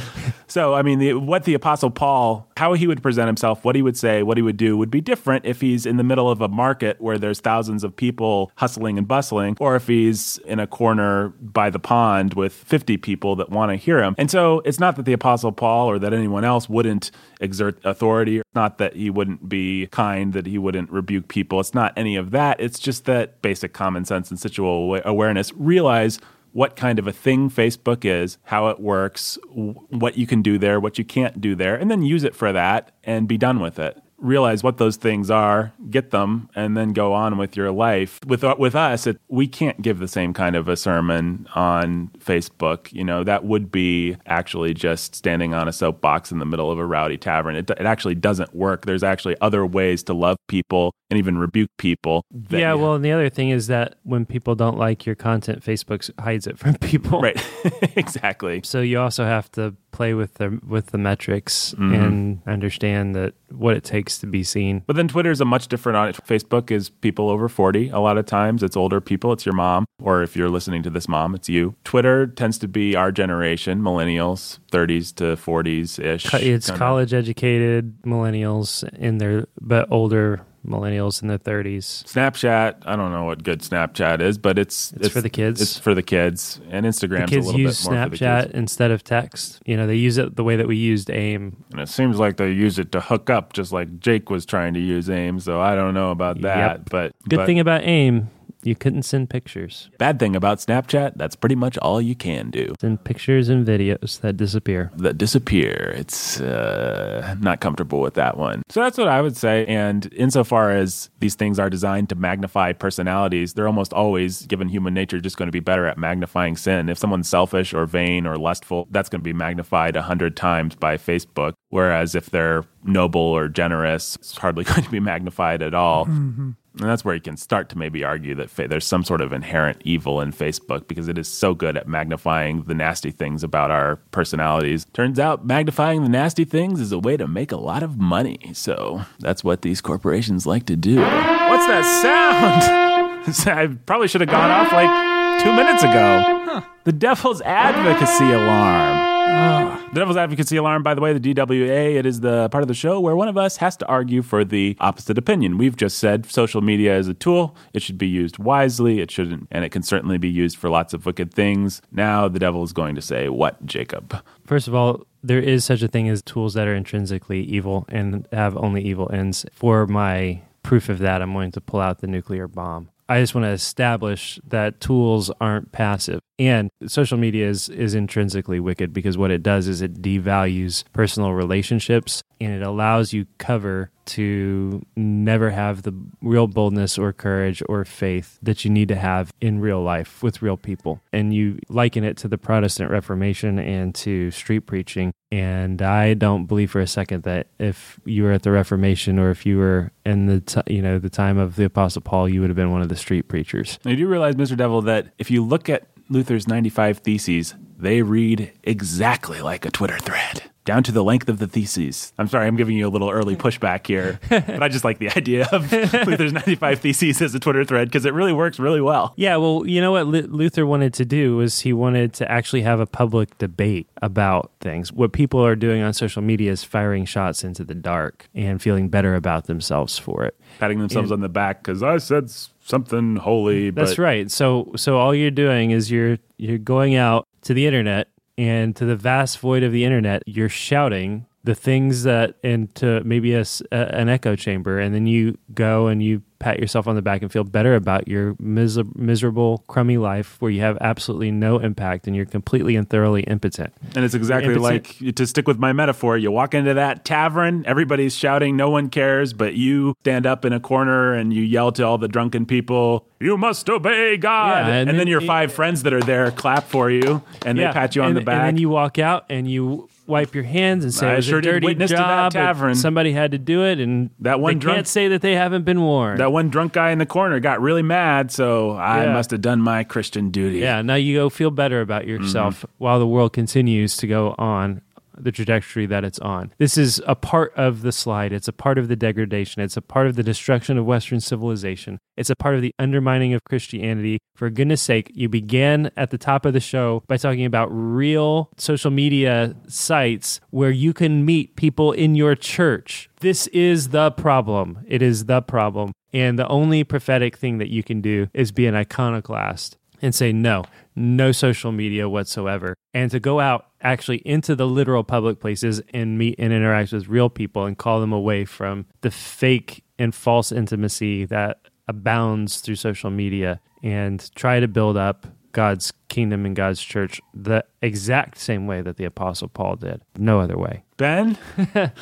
So, I mean, the, what the Apostle Paul, how he would present himself, what he would say, what he would do would be different if he's in the middle of a market where there's thousands of people hustling and bustling, or if he's in a corner by the pond with 50 people that want to hear him. And so, it's not that the Apostle Paul or that anyone else wouldn't exert authority, not that he wouldn't be kind, that he wouldn't rebuke people. It's not any of that. It's just that basic common sense and situational awareness. Realize what kind of a thing Facebook is, how it works, what you can do there, what you can't do there, and then use it for that and be done with it realize what those things are, get them, and then go on with your life. With uh, with us, it, we can't give the same kind of a sermon on Facebook. You know, that would be actually just standing on a soapbox in the middle of a rowdy tavern. It, it actually doesn't work. There's actually other ways to love people and even rebuke people. Yeah, well, and the other thing is that when people don't like your content, Facebook hides it from people. Right. exactly. So you also have to play with the with the metrics mm-hmm. and understand that what it takes to be seen. But then Twitter is a much different on it. Facebook is people over 40 a lot of times. It's older people, it's your mom or if you're listening to this mom, it's you. Twitter tends to be our generation, millennials, 30s to 40s ish. It's college educated millennials in their but older millennials in their 30s. Snapchat, I don't know what good Snapchat is, but it's it's, it's for the kids. It's for the kids, and Instagram. kids a little use Snapchat instead of text. You know, they use it the way that we used AIM, and it seems like they use it to hook up, just like Jake was trying to use AIM. So I don't know about that, yep. but good but, thing about AIM you couldn't send pictures. Bad thing about Snapchat, that's pretty much all you can do. Send pictures and videos that disappear. That disappear. It's uh, not comfortable with that one. So that's what I would say. And insofar as these things are designed to magnify personalities, they're almost always, given human nature, just going to be better at magnifying sin. If someone's selfish or vain or lustful, that's going to be magnified a hundred times by Facebook. Whereas if they're noble or generous, it's hardly going to be magnified at all. Mm-hmm. And that's where you can start to maybe argue that fa- there's some sort of inherent evil in Facebook because it is so good at magnifying the nasty things about our personalities. Turns out magnifying the nasty things is a way to make a lot of money. So that's what these corporations like to do. What's that sound? I probably should have gone off like two minutes ago. Huh. The devil's advocacy alarm. The Devil's Advocacy Alarm, by the way, the DWA, it is the part of the show where one of us has to argue for the opposite opinion. We've just said social media is a tool. It should be used wisely. It shouldn't, and it can certainly be used for lots of wicked things. Now the devil is going to say, What, Jacob? First of all, there is such a thing as tools that are intrinsically evil and have only evil ends. For my proof of that, I'm going to pull out the nuclear bomb. I just want to establish that tools aren't passive. And social media is, is intrinsically wicked because what it does is it devalues personal relationships and it allows you cover to never have the real boldness or courage or faith that you need to have in real life with real people. And you liken it to the Protestant Reformation and to street preaching. And I don't believe for a second that if you were at the Reformation or if you were in the t- you know the time of the Apostle Paul, you would have been one of the street preachers. Now, you do realize, Mr. Devil, that if you look at Luther's 95 Theses, they read exactly like a Twitter thread down to the length of the theses. I'm sorry, I'm giving you a little early pushback here, but I just like the idea of Luther's 95 Theses as a Twitter thread because it really works really well. Yeah, well, you know what Luther wanted to do was he wanted to actually have a public debate about things. What people are doing on social media is firing shots into the dark and feeling better about themselves for it. Patting themselves and, on the back because I said something holy. That's right. So, so all you're doing is you're you're going out to the internet and to the vast void of the internet, you're shouting the things that into maybe a, a, an echo chamber, and then you go and you pat yourself on the back and feel better about your mis- miserable, crummy life where you have absolutely no impact and you're completely and thoroughly impotent. And it's exactly impotent. like to stick with my metaphor, you walk into that tavern, everybody's shouting, no one cares, but you stand up in a corner and you yell to all the drunken people, You must obey God. Yeah, and, and, then, your five friends that are there clap for you and yeah, they pat you on and, the back. And then you walk out and you wipe your hands and say I it was sure a dirty job. tavern. Somebody had to do it, and that one drunk, can't say that they haven't been warned. That one drunk guy in the corner got really mad, so I must have done my Christian duty. Yeah, now you go feel better about yourself mm-hmm. while the world continues to go on the trajectory that it's on. This is a part of the slide. It's a part of the degradation. It's a part of the destruction of Western civilization. It's a part of the undermining of Christianity. For goodness sake, you began at the top of the show by talking about real social media sites where you can meet people in your church. This is the problem. It is the problem. And the only prophetic thing that you can do is be an iconoclast and say, no, no social media whatsoever. And to go out actually into the literal public places and meet and interact with real people and call them away from the fake and false intimacy that abounds through social media and try to build up God's kingdom and God's church the exact same way that the Apostle Paul did. No other way. Ben,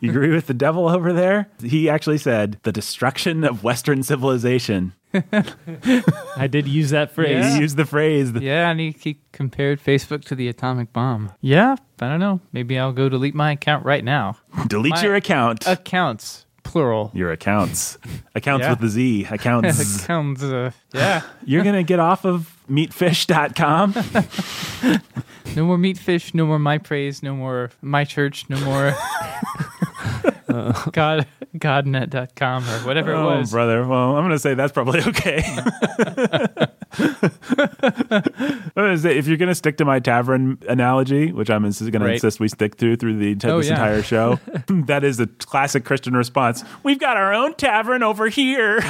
you agree with the devil over there? He actually said the destruction of Western civilization. I did use that phrase. Yeah. He used the phrase. Yeah, and he, he compared Facebook to the atomic bomb. Yeah, I don't know. Maybe I'll go delete my account right now. Delete My- your account. Accounts, plural. your accounts. Accounts Yeah. with the Z. Accounts. Accounts, uh, yeah. You're going to get off of meatfish.com. No more meat fish, no more MyPraize, no more my church, no more God godnet.com or whatever oh, it was. brother. Well, I'm going to say that's probably okay. If you're going to stick to my tavern analogy, which I'm going to insist we stick to through the Oh, this yeah. entire show, that is a classic Christian response. We've got our own tavern over here. we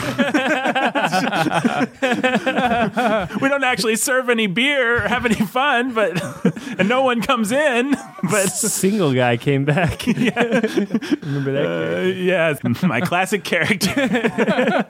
don't actually serve any beer or have any fun, but and no one comes in. But a Single guy came back. Remember that? uh, yeah, my classic character.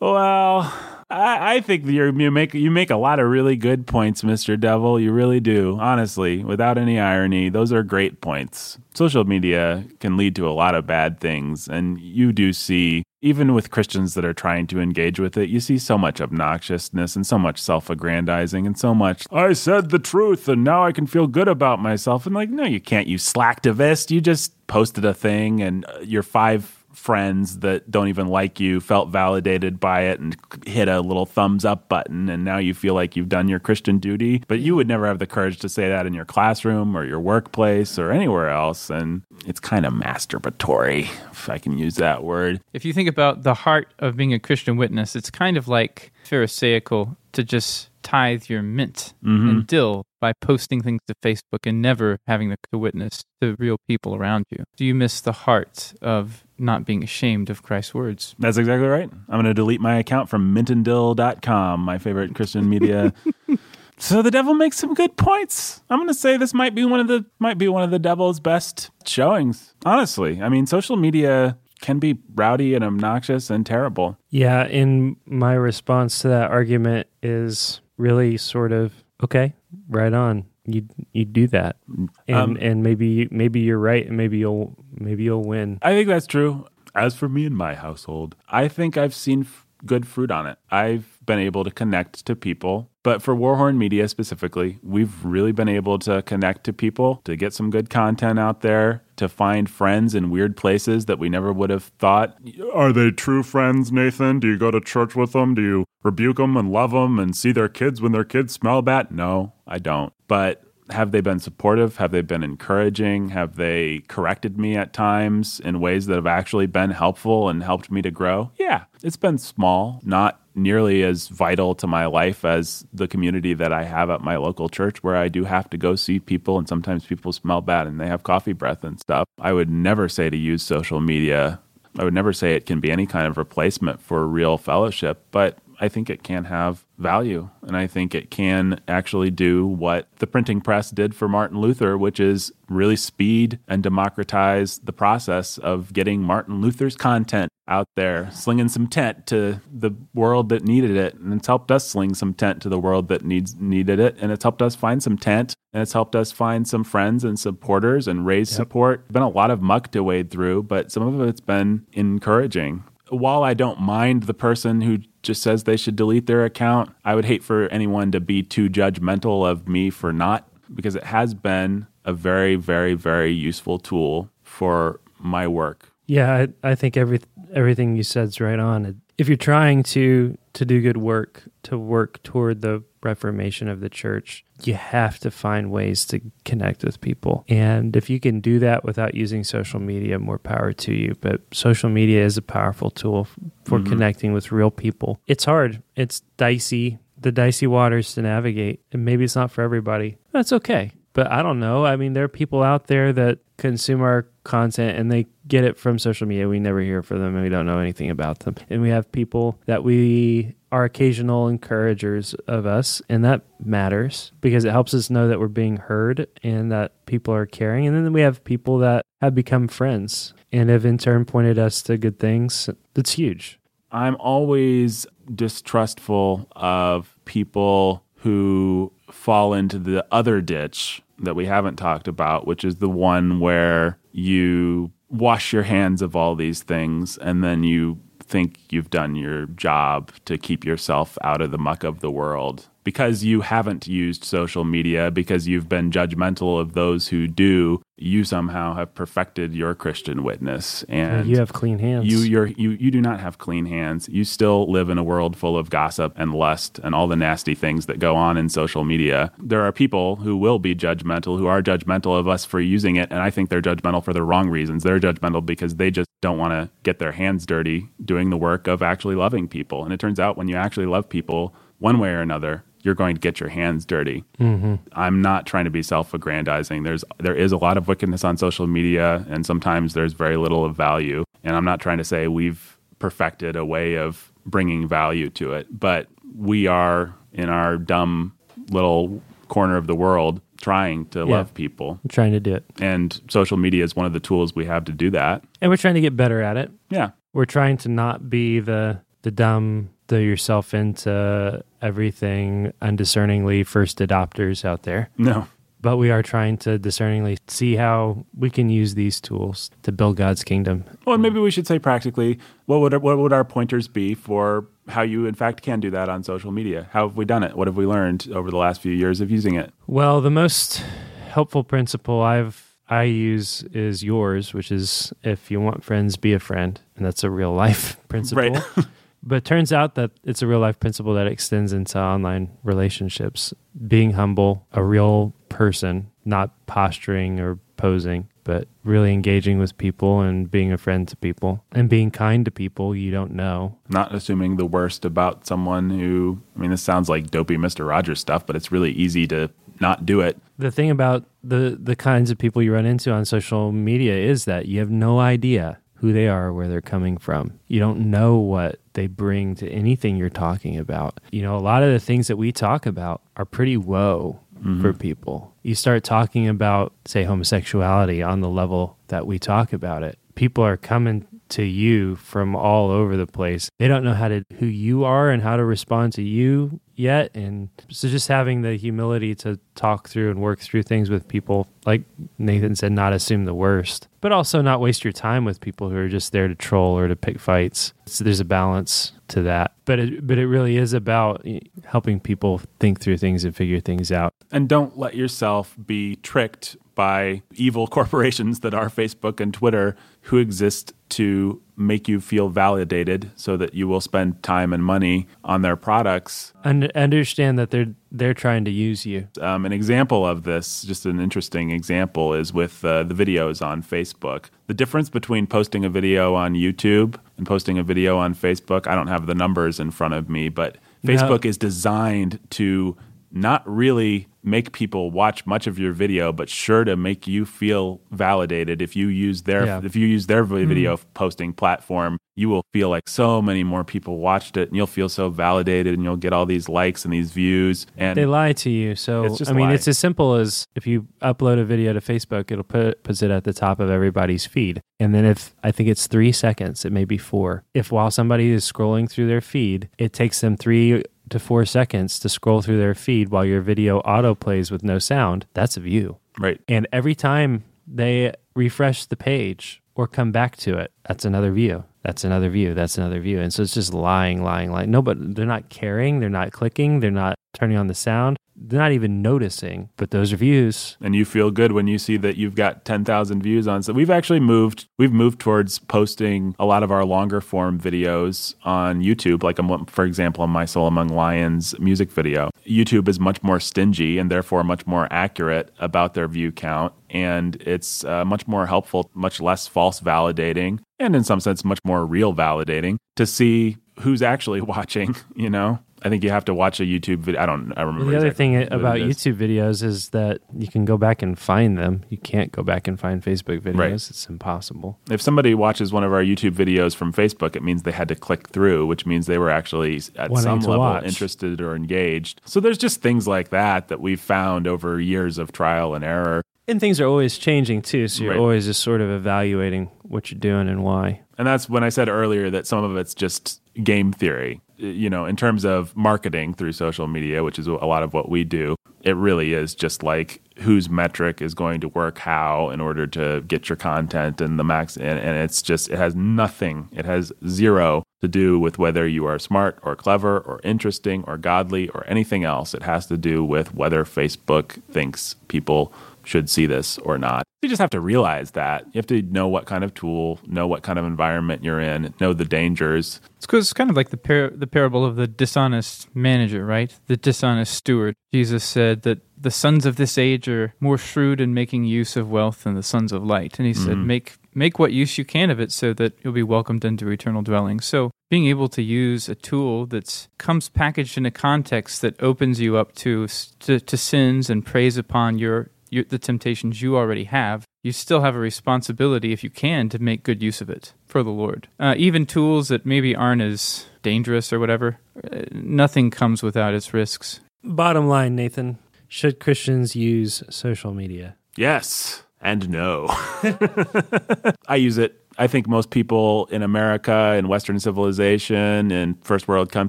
well, I, I think you're, you make you make a lot of really good points, Mister Devil. You really do, honestly, without any irony. Those are great points. Social media can lead to a lot of bad things, and you do see. Even with Christians that are trying to engage with it, you see so much obnoxiousness and so much self aggrandizing and so much, I said the truth and now I can feel good about myself. And like, no, you can't, you slacktivist. You just posted a thing and uh, your five friends that don't even like you felt validated by it and hit a little thumbs up button and now you feel like you've done your Christian duty. But you would never have the courage to say that in your classroom or your workplace or anywhere else and it's kind of masturbatory if I can use that word. If you think about the heart of being a Christian witness, it's kind of like Pharisaical to just tithe your mint mm-hmm. and dill by posting things to Facebook and never having the, the witness to real people around you. Do you miss the heart of not being ashamed of Christ's words? That's exactly right. I'm going to delete my account from mintandill.com, my favorite Christian media. so the devil makes some good points. I'm going to say this might be one of the might be one of the devil's best showings. Honestly, I mean, social media can be rowdy and obnoxious and terrible. Yeah, and my response to that argument is really sort of okay, right on. You you do that, and Um, and maybe maybe you're right, and maybe you'll maybe you'll win. I think that's true. As for me and my household, I think I've seen f- good fruit on it. I've been able to connect to people, but for Warhorn Media specifically, we've really been able to connect to people, to get some good content out there, to find friends in weird places that we never would have thought. Are they true friends, Nathan? Do you go to church with them? Do you rebuke them and love them and see their kids when their kids smell bad? No, I don't. But have they been supportive? Have they been encouraging? Have they corrected me at times in ways that have actually been helpful and helped me to grow? Yeah, it's been small, not nearly as vital to my life as the community that I have at my local church, where I do have to go see people, and sometimes people smell bad and they have coffee breath and stuff. I would never say to use social media. I would never say it can be any kind of replacement for real fellowship, but I think it can have value. And I think it can actually do what the printing press did for Martin Luther, which is really speed and democratize the process of getting Martin Luther's content out there, slinging some tent to the world that needed it. And it's helped us sling some tent to the world that needs needed it. And it's helped us find some tent and it's helped us find some friends and supporters and raise support. Been a lot of muck to wade through, but some of it's been encouraging while I don't mind the person who just says they should delete their account, I would hate for anyone to be too judgmental of me for not, because it has been a very, very, very useful tool for my work. Yeah, I, I think every everything you said's right on. If you're trying to to do good work, to work toward the reformation of the church, you have to find ways to connect with people. And if you can do that without using social media, more power to you. But social media is a powerful tool for mm-hmm. connecting with real people. It's hard. It's dicey. The dicey waters to navigate, and maybe it's not for everybody. That's okay. But I don't know. I mean, there are people out there that consume our content and they get it from social media. We never hear from them and we don't know anything about them. And we have people that we are occasional encouragers of us, and that matters because it helps us know that we're being heard and that people are caring. And then we have people that have become friends and have in turn pointed us to good things. That's huge. I'm always distrustful of people who fall into the other ditch that we haven't talked about, which is the one where you wash your hands of all these things and then you think you've done your job to keep yourself out of the muck of the world because you haven't used social media, because you've been judgmental of those who do, you somehow have perfected your Christian witness. And you have clean hands. you you're, you you do not have clean hands. You still live in a world full of gossip and lust and all the nasty things that go on in social media. There are people who will be judgmental, who are judgmental of us for using it, and I think they're judgmental for the wrong reasons. They're judgmental because they just don't want to get their hands dirty doing the work of actually loving people. And it turns out when you actually love people one way or another, you're going to get your hands dirty. Mm-hmm. I'm not trying to be self-aggrandizing. There's there is a lot of wickedness on social media, and sometimes there's very little of value. And I'm not trying to say we've perfected a way of bringing value to it, but we are in our dumb little corner of the world trying to Yeah. love people. I'm trying to do it. And social media is one of the tools we have to do that. And we're trying to get better at it. Yeah. We're trying to not be the the dumb throw yourself into everything undiscerningly first adopters out there. No. But we are trying to discerningly see how we can use these tools to build God's kingdom. Well, and maybe we should say practically, what would what would our pointers be for how you in fact can do that on social media? How have we done it? What have we learned over the last few years of using it? Well, the most helpful principle I've I use is yours, which is if you want friends, be a friend, and that's a real life principle. Right. but it turns out that it's a real life principle that extends into online relationships. Being humble, a real person, not posturing or posing, but really engaging with people and being a friend to people and being kind to people you don't know. Not assuming the worst about someone who I mean this sounds like dopey Mr. Rogers stuff, but it's really easy to not do it. The thing about the the kinds of people you run into on social media is that you have no idea who they are, where they're coming from. You don't know what they bring to anything you're talking about. You know, a lot of the things that we talk about are pretty woe mm-hmm. for people. You start talking about, say, homosexuality on the level that we talk about it. People are coming to you from all over the place. They don't know how to who you are and how to respond to you yet. And so just having the humility to talk through and work through things with people like Nathan said not assume the worst but also not waste your time with people who are just there to troll or to pick fights. So there's a balance to that. But it but it really is about helping people think through things and figure things out. And don't let yourself be tricked by evil corporations that are Facebook and Twitter who exist to make you feel validated so that you will spend time and money on their products. and understand that they're they're trying to use you Um, an example of this, just an interesting example, is with uh, the videos on Facebook. The difference between posting a video on YouTube and posting a video on Facebook, I don't have the numbers in front of me, but No. Facebook is designed to not really make people watch much of your video, but sure to make you feel validated. If you use their Yeah. if you use their vi- mm-hmm. video posting platform, you will feel like so many more people watched it, and you'll feel so validated, and you'll get all these likes and these views. And they lie to you so It's just i mean lie. it's as simple as if you upload a video to facebook it'll put puts it at the top of everybody's feed and then if i think it's three seconds it may be four if while somebody is scrolling through their feed it takes them three to four seconds to scroll through their feed while your video auto plays with no sound that's a view right. and every time they refresh the page or come back to it, that's another view. That's another view. That's another view. And so it's just lying, lying, lying. No, but they're not caring. They're not clicking. They're not turning on the sound. Not even noticing. But those are views. and you feel good when you see that you've got 10,000 views on so we've actually moved we've moved towards posting a lot of our longer form videos on YouTube like um, for example my Soul Among Lions music video YouTube is much more stingy and therefore much more accurate about their view count and it's uh, much more helpful much less false validating and in some sense much more real validating to see who's actually watching you know I think you have to watch a YouTube video I don't I remember the other exactly thing about. YouTube videos is that you can go back and find them. You can't go back and find Facebook videos. Right. It's impossible. if somebody watches one of our YouTube videos from Facebook, it means they had to click through, which means they were actually at Wanting some level watch. interested or engaged. So there's just things like that that we've found over years of trial and error. And things are always changing too. So you're Right. always just sort of evaluating what you're doing and why. And that's when I said earlier that some of it's just game theory. You know, in terms of marketing through social media, which is a lot of what we do, it really is just like whose metric is going to work how in order to get your content and the max and, and it's just it has nothing it has zero to do with whether you are smart or clever or interesting or godly or anything else it has to do with whether facebook thinks people should see this or not. You just have to realize that. You have to know what kind of tool, know what kind of environment you're in, know the dangers. It's, kind of like the, par- the parable of the dishonest manager, right? The dishonest steward. Jesus said that the sons of this age are more shrewd in making use of wealth than the sons of light. And he said, mm-hmm. make make what use you can of it so that you'll be welcomed into eternal dwelling. So being able to use a tool that comes packaged in a context that opens you up to, to, to sins and preys upon your you, the temptations you already have, you still have a responsibility, if you can, to make good use of it for the Lord. Uh, even tools that maybe aren't as dangerous or whatever, uh, nothing comes without its risks. Bottom line, Nathan, should Christians use social media? Yes and no. I use it I think most people in America and Western civilization and first world com-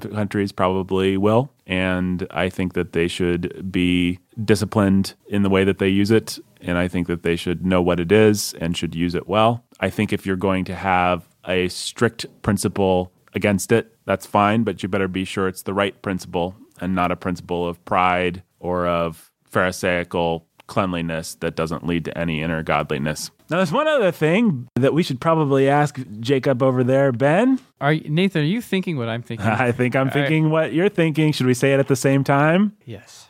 countries probably will. And I think that they should be disciplined in the way that they use it. And I think that they should know what it is and should use it well. I think if you're going to have a strict principle against it, that's fine, but you better be sure it's the right principle and not a principle of pride or of Pharisaical cleanliness that doesn't lead to any inner godliness. Now, there's one other thing that we should probably ask Jacob over there, Ben. Are you, Nathan? Are you thinking what I'm thinking? I think I'm thinking right. what you're thinking. Should we say it at the same time? Yes.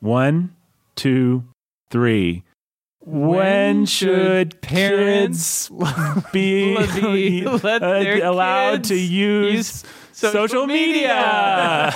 One, two, three. When, when should parents be, be uh, allowed to use, use social, social media?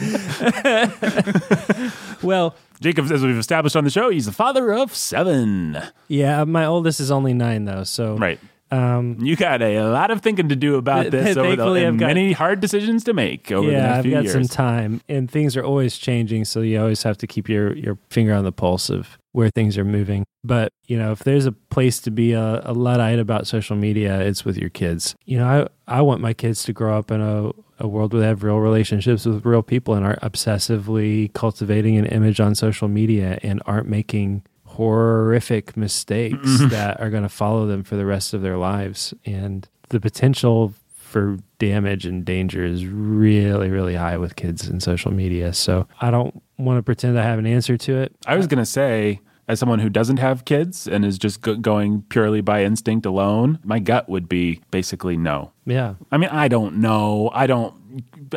media. well, Jacob, as we've established on the show, he's the father of seven. Yeah, my oldest is only nine though, so right. Um, you got a lot of thinking to do about this over the, and got, many hard decisions to make over yeah, the next I've few got years. some time, and things are always changing, so you always have to keep your your finger on the pulse of where things are moving. But you know, if there's a place to be a, a luddite about social media, it's with your kids. You know, I I want my kids to grow up in a a world where they have real relationships with real people and aren't obsessively cultivating an image on social media and aren't making horrific mistakes mm-hmm. that are going to follow them for the rest of their lives. And the potential for damage and danger is really, really high with kids in social media. So I don't want to pretend I have an answer to it. I was going to say, as someone who doesn't have kids and is just go- going purely by instinct alone, my gut would be basically no. Yeah. I mean, I don't know. I don't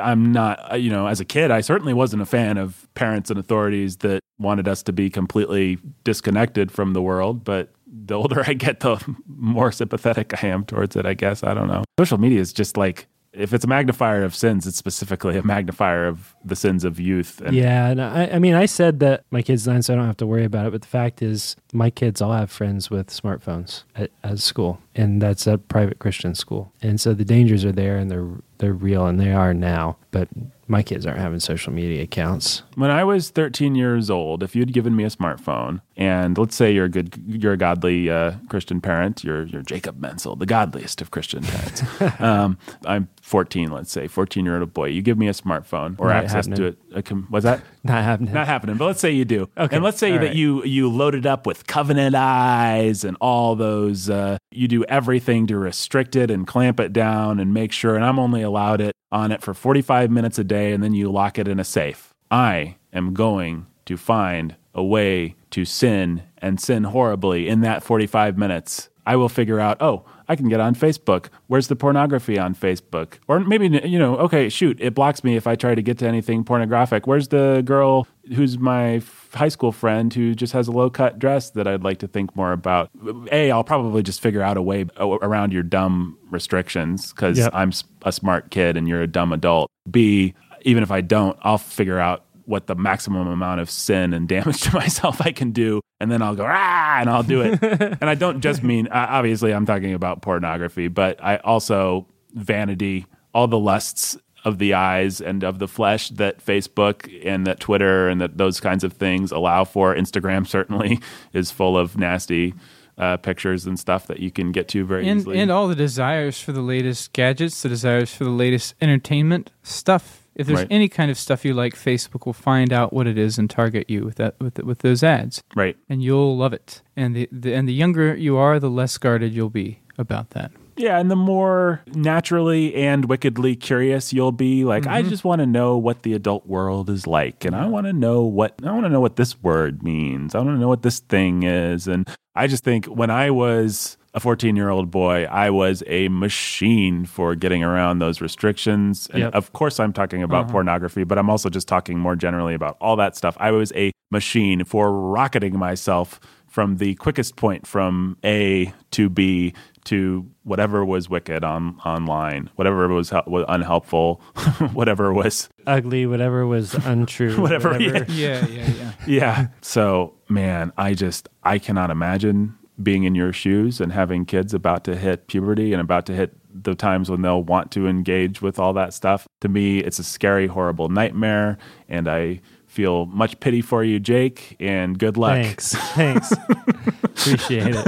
I'm not, uh, you know, as a kid, I certainly wasn't a fan of parents and authorities that wanted us to be completely disconnected from the world. But the older I get, the more sympathetic I am towards it, I guess. I don't know. Social media is just like, if it's a magnifier of sins, it's specifically a magnifier of the sins of youth. And yeah, and I, I, mean, I said that my kid's nine, so I don't have to worry about it. But the fact is, my kids all have friends with smartphones at, at school, and that's a private Christian school, and so the dangers are there, and they're they're real, and they are now. But my kids aren't having social media accounts. When I was 13 years old, if you'd given me a smartphone, and let's say you're a good, you're a godly uh, Christian parent, you're you're Jacob Mentzel, the godliest of Christian parents. um, I'm 14, let's say, 14 year old boy. You give me a smartphone or Not access happening. to it. A, was that not happening? Not happening. But let's say you do. Okay. And let's say all that right. you you loaded up with covenant eyes and all those. Uh, you do everything to restrict it and clamp it down and make sure. And I'm only allowed it on it for 45 minutes a day, and then you lock it in a safe. I am going to find a way to sin and sin horribly in that 45 minutes. I will figure out, oh, I can get on Facebook. Where's the pornography on Facebook? Or maybe, you know, okay, shoot, it blocks me if I try to get to anything pornographic. Where's the girl who's my high school friend who just has a low cut dress that I'd like to think more about? A, I'll probably just figure out a way around your dumb restrictions because yep. I'm a smart kid and you're a dumb adult. B, even if I don't, I'll figure out what the maximum amount of sin and damage to myself I can do, and then I'll go ah, and I'll do it. and I don't just mean obviously I'm talking about pornography, but I also vanity, all the lusts of the eyes and of the flesh that Facebook and that Twitter and that those kinds of things allow for. Instagram certainly is full of nasty uh, pictures and stuff that you can get to very and, easily. and all the desires for the latest gadgets, the desires for the latest entertainment stuff. If there's Right. any kind of stuff you like, Facebook will find out what it is and target you with that with with those ads, right. and you'll love it. And the, the and the younger you are, the less guarded you'll be about that. Yeah, and the more naturally and wickedly curious you'll be, like I mm-hmm. just want to know what the adult world is like, and I want to know what I want to know what this word means. I want to know what this thing is, and I just think when I was a 14 year old boy, I was a machine for getting around those restrictions. And Yep. of course, I'm talking about uh-huh. pornography, but I'm also just talking more generally about all that stuff. I was a machine for rocketing myself from the quickest point from A to B to whatever was wicked on online, whatever was, hel- was unhelpful, whatever was Ugly, whatever was untrue. Whatever, Yeah, yeah, yeah. yeah. So, man, I just I cannot imagine being in your shoes and having kids about to hit puberty and about to hit the times when they'll want to engage with all that stuff. To me, it's a scary, horrible nightmare, and I feel much pity for you, Jake, and good luck. Thanks. Thanks. Appreciate it.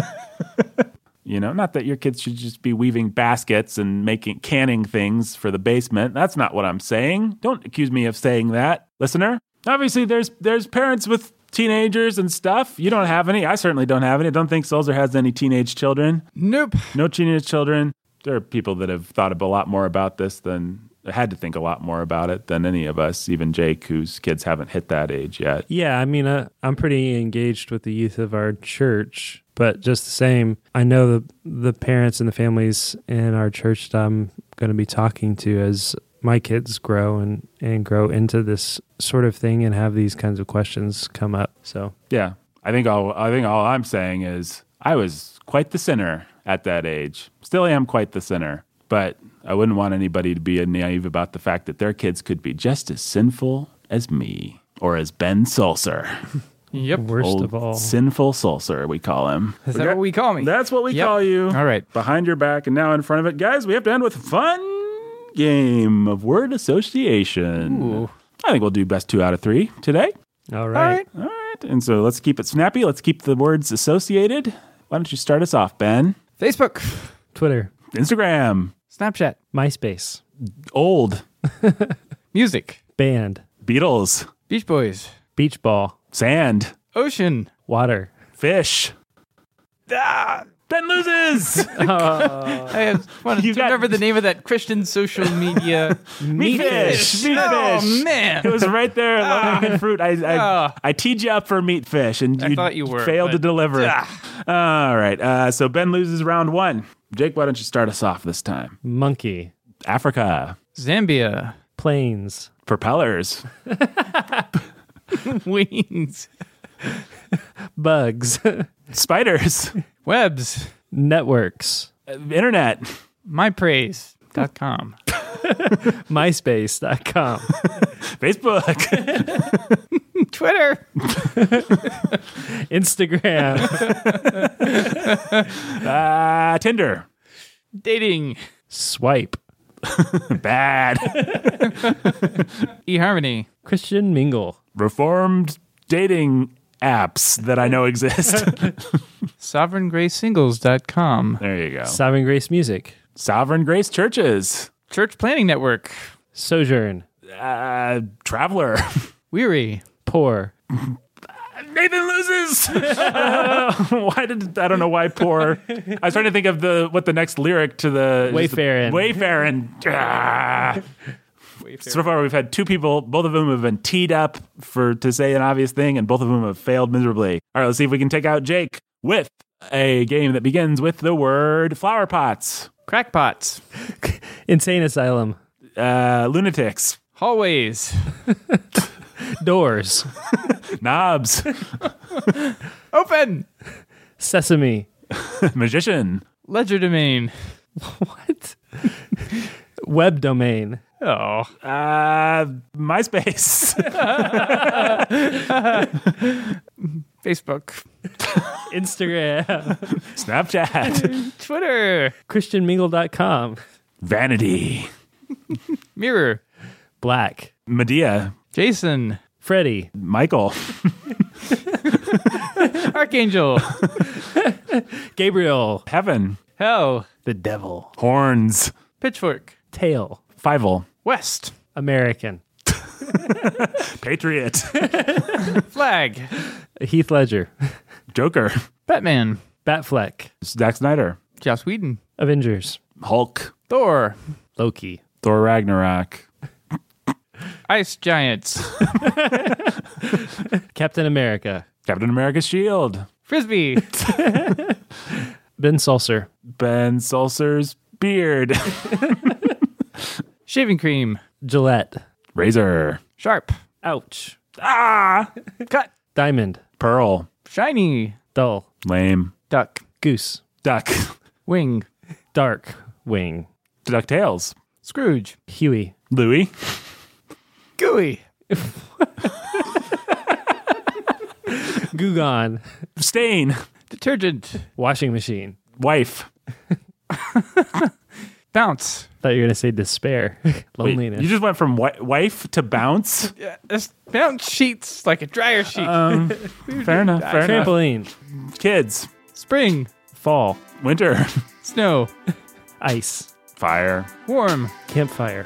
You know, not that your kids should just be weaving baskets and making canning things for the basement. That's not what I'm saying. Don't accuse me of saying that, listener. Obviously, there's there's parents with teenagers and stuff. You don't have any. I certainly don't have any. I don't think Sulzer has any teenage children. Nope. No teenage children. There are people that have thought a lot more about this than had to think a lot more about it than any of us. Even Jake, whose kids haven't hit that age yet. Yeah, I mean, uh, I'm pretty engaged with the youth of our church, but just the same, I know the the parents and the families in our church that I'm going to be talking to as my kids grow and and grow into this sort of thing and have these kinds of questions come up. So Yeah, I think all I think all I'm saying is I was quite the sinner at that age. Still am quite the sinner, but I wouldn't want anybody to be naive about the fact that their kids could be just as sinful as me or as Ben Sulzer. Yep. worst Old of all, sinful Sulzer, we call him. Is that what we call me? That's what we Yep. call you. All right. Behind your back and now in front of it. Guys, we have to end with fun game of word association. Ooh. I think we'll do best two out of three today. all All right. right. All right. And so let's keep it snappy. Let's keep the words associated. Why don't you start us off, Ben? Facebook, Twitter, Instagram, Snapchat, MySpace, old, music, band, Beatles, Beach Boys, beach ball, sand, ocean. water. fish. Ah, Ben loses. I just wanted You to got- remember the name of that Christian social media. Meat fish. Meat oh fish. man. It was right there, low hanging fruit. I, I, Ah. I teed you up for meat fish, and I you, thought you were, failed to deliver. Ah. All right. Uh, so Ben loses round one. Jake, why don't you start us off this time? Monkey, Africa, Zambia, planes, propellers, wings, bugs, spiders, webs, networks, internet, mypraize.com. MySpace.com, Facebook, Twitter, Instagram, uh, Tinder. dating, Swipe, Bad. eHarmony, Christian Mingle, Reformed dating apps that I know exist. sovereigngracesingles.com, there you go. Sovereign Grace Music, Sovereign Grace Churches. Church Planning Network, Sojourn, Uh, Traveler. Weary, Poor, Nathan loses. why did I don't know why poor? I was trying to think of the what the next lyric to the Wayfarin. Wayfarin. Ah. So far, we've had two people. Both of them have been teed up for to say an obvious thing, and both of them have failed miserably. All right, let's see if we can take out Jake with a game that begins with the word flower pots, crackpots, Insane Asylum, uh, lunatics, hallways, Doors, knobs, open, Sesame, magician, legerdemain. what? Web domain, Oh, uh, MySpace, Facebook, Instagram, Snapchat, Twitter, ChristianMingle.com, vanity, Mirror, Black, Medea, Jason, Freddie, Michael, Archangel, Gabriel. Heaven. Hell. The devil. Horns. Pitchfork. Tail. Fievel. West. American. Patriot. Flag. Heath Ledger. Joker. Batman. Batfleck. Zack Snyder. Joss Whedon. Avengers. Hulk. Thor. Loki. Thor Ragnarok. Ice Giants. Captain America. Captain America's Shield. Frisbee. Ben Sulzer. Ben Sulzer's beard. Shaving cream. Gillette. Razor. Sharp. Ouch. Ah. Cut. Diamond. Pearl. Shiny. Dull. Lame. Duck. Goose. Duck. Wing. Dark. Wing. DuckTales. Scrooge. Huey. Louie. Gooey. Gugon. Stain. Detergent. Washing machine. Wife. Bounce. Thought you were going to say despair. Wait, Loneliness. you just went from wi- wife to bounce? Yeah, this bounce sheets like a dryer sheet. Um, fair enough. Fair enough. Trampoline. Kids. Spring. Fall. Winter. Snow. Ice. Fire. Warm. Campfire.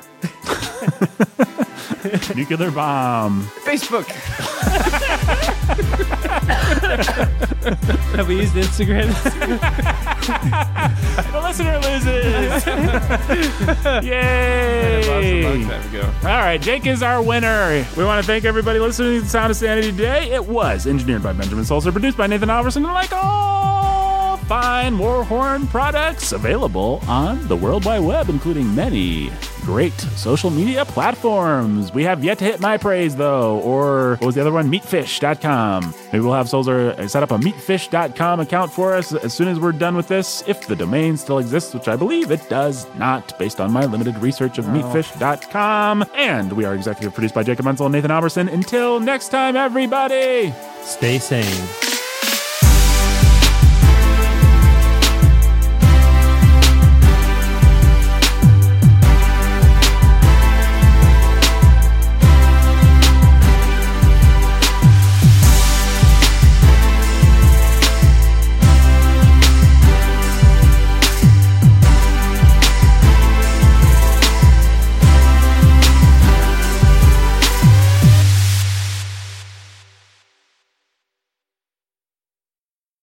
Nuclear bomb. Facebook. Have we used Instagram? The listener loses. Yay. All right, Jake is our winner. We want to thank everybody listening to the Sound of Sanity today. It was engineered by Benjamin Sulzer, produced by Nathan Alberson, and like all fine Warhorn products, available on the World Wide Web, including many great social media platforms. We have yet to hit MyPraize, though, or what was the other one? Meatfish.com. Maybe we'll have Sulzer uh, set up a meatfish.com account for us as soon as we're done with this, if the domain still exists, which I believe it does not, based on my limited research of meatfish.com. And we are executive produced by Jacob Mentzel and Nathan Alberson. Until next time, everybody. Stay sane.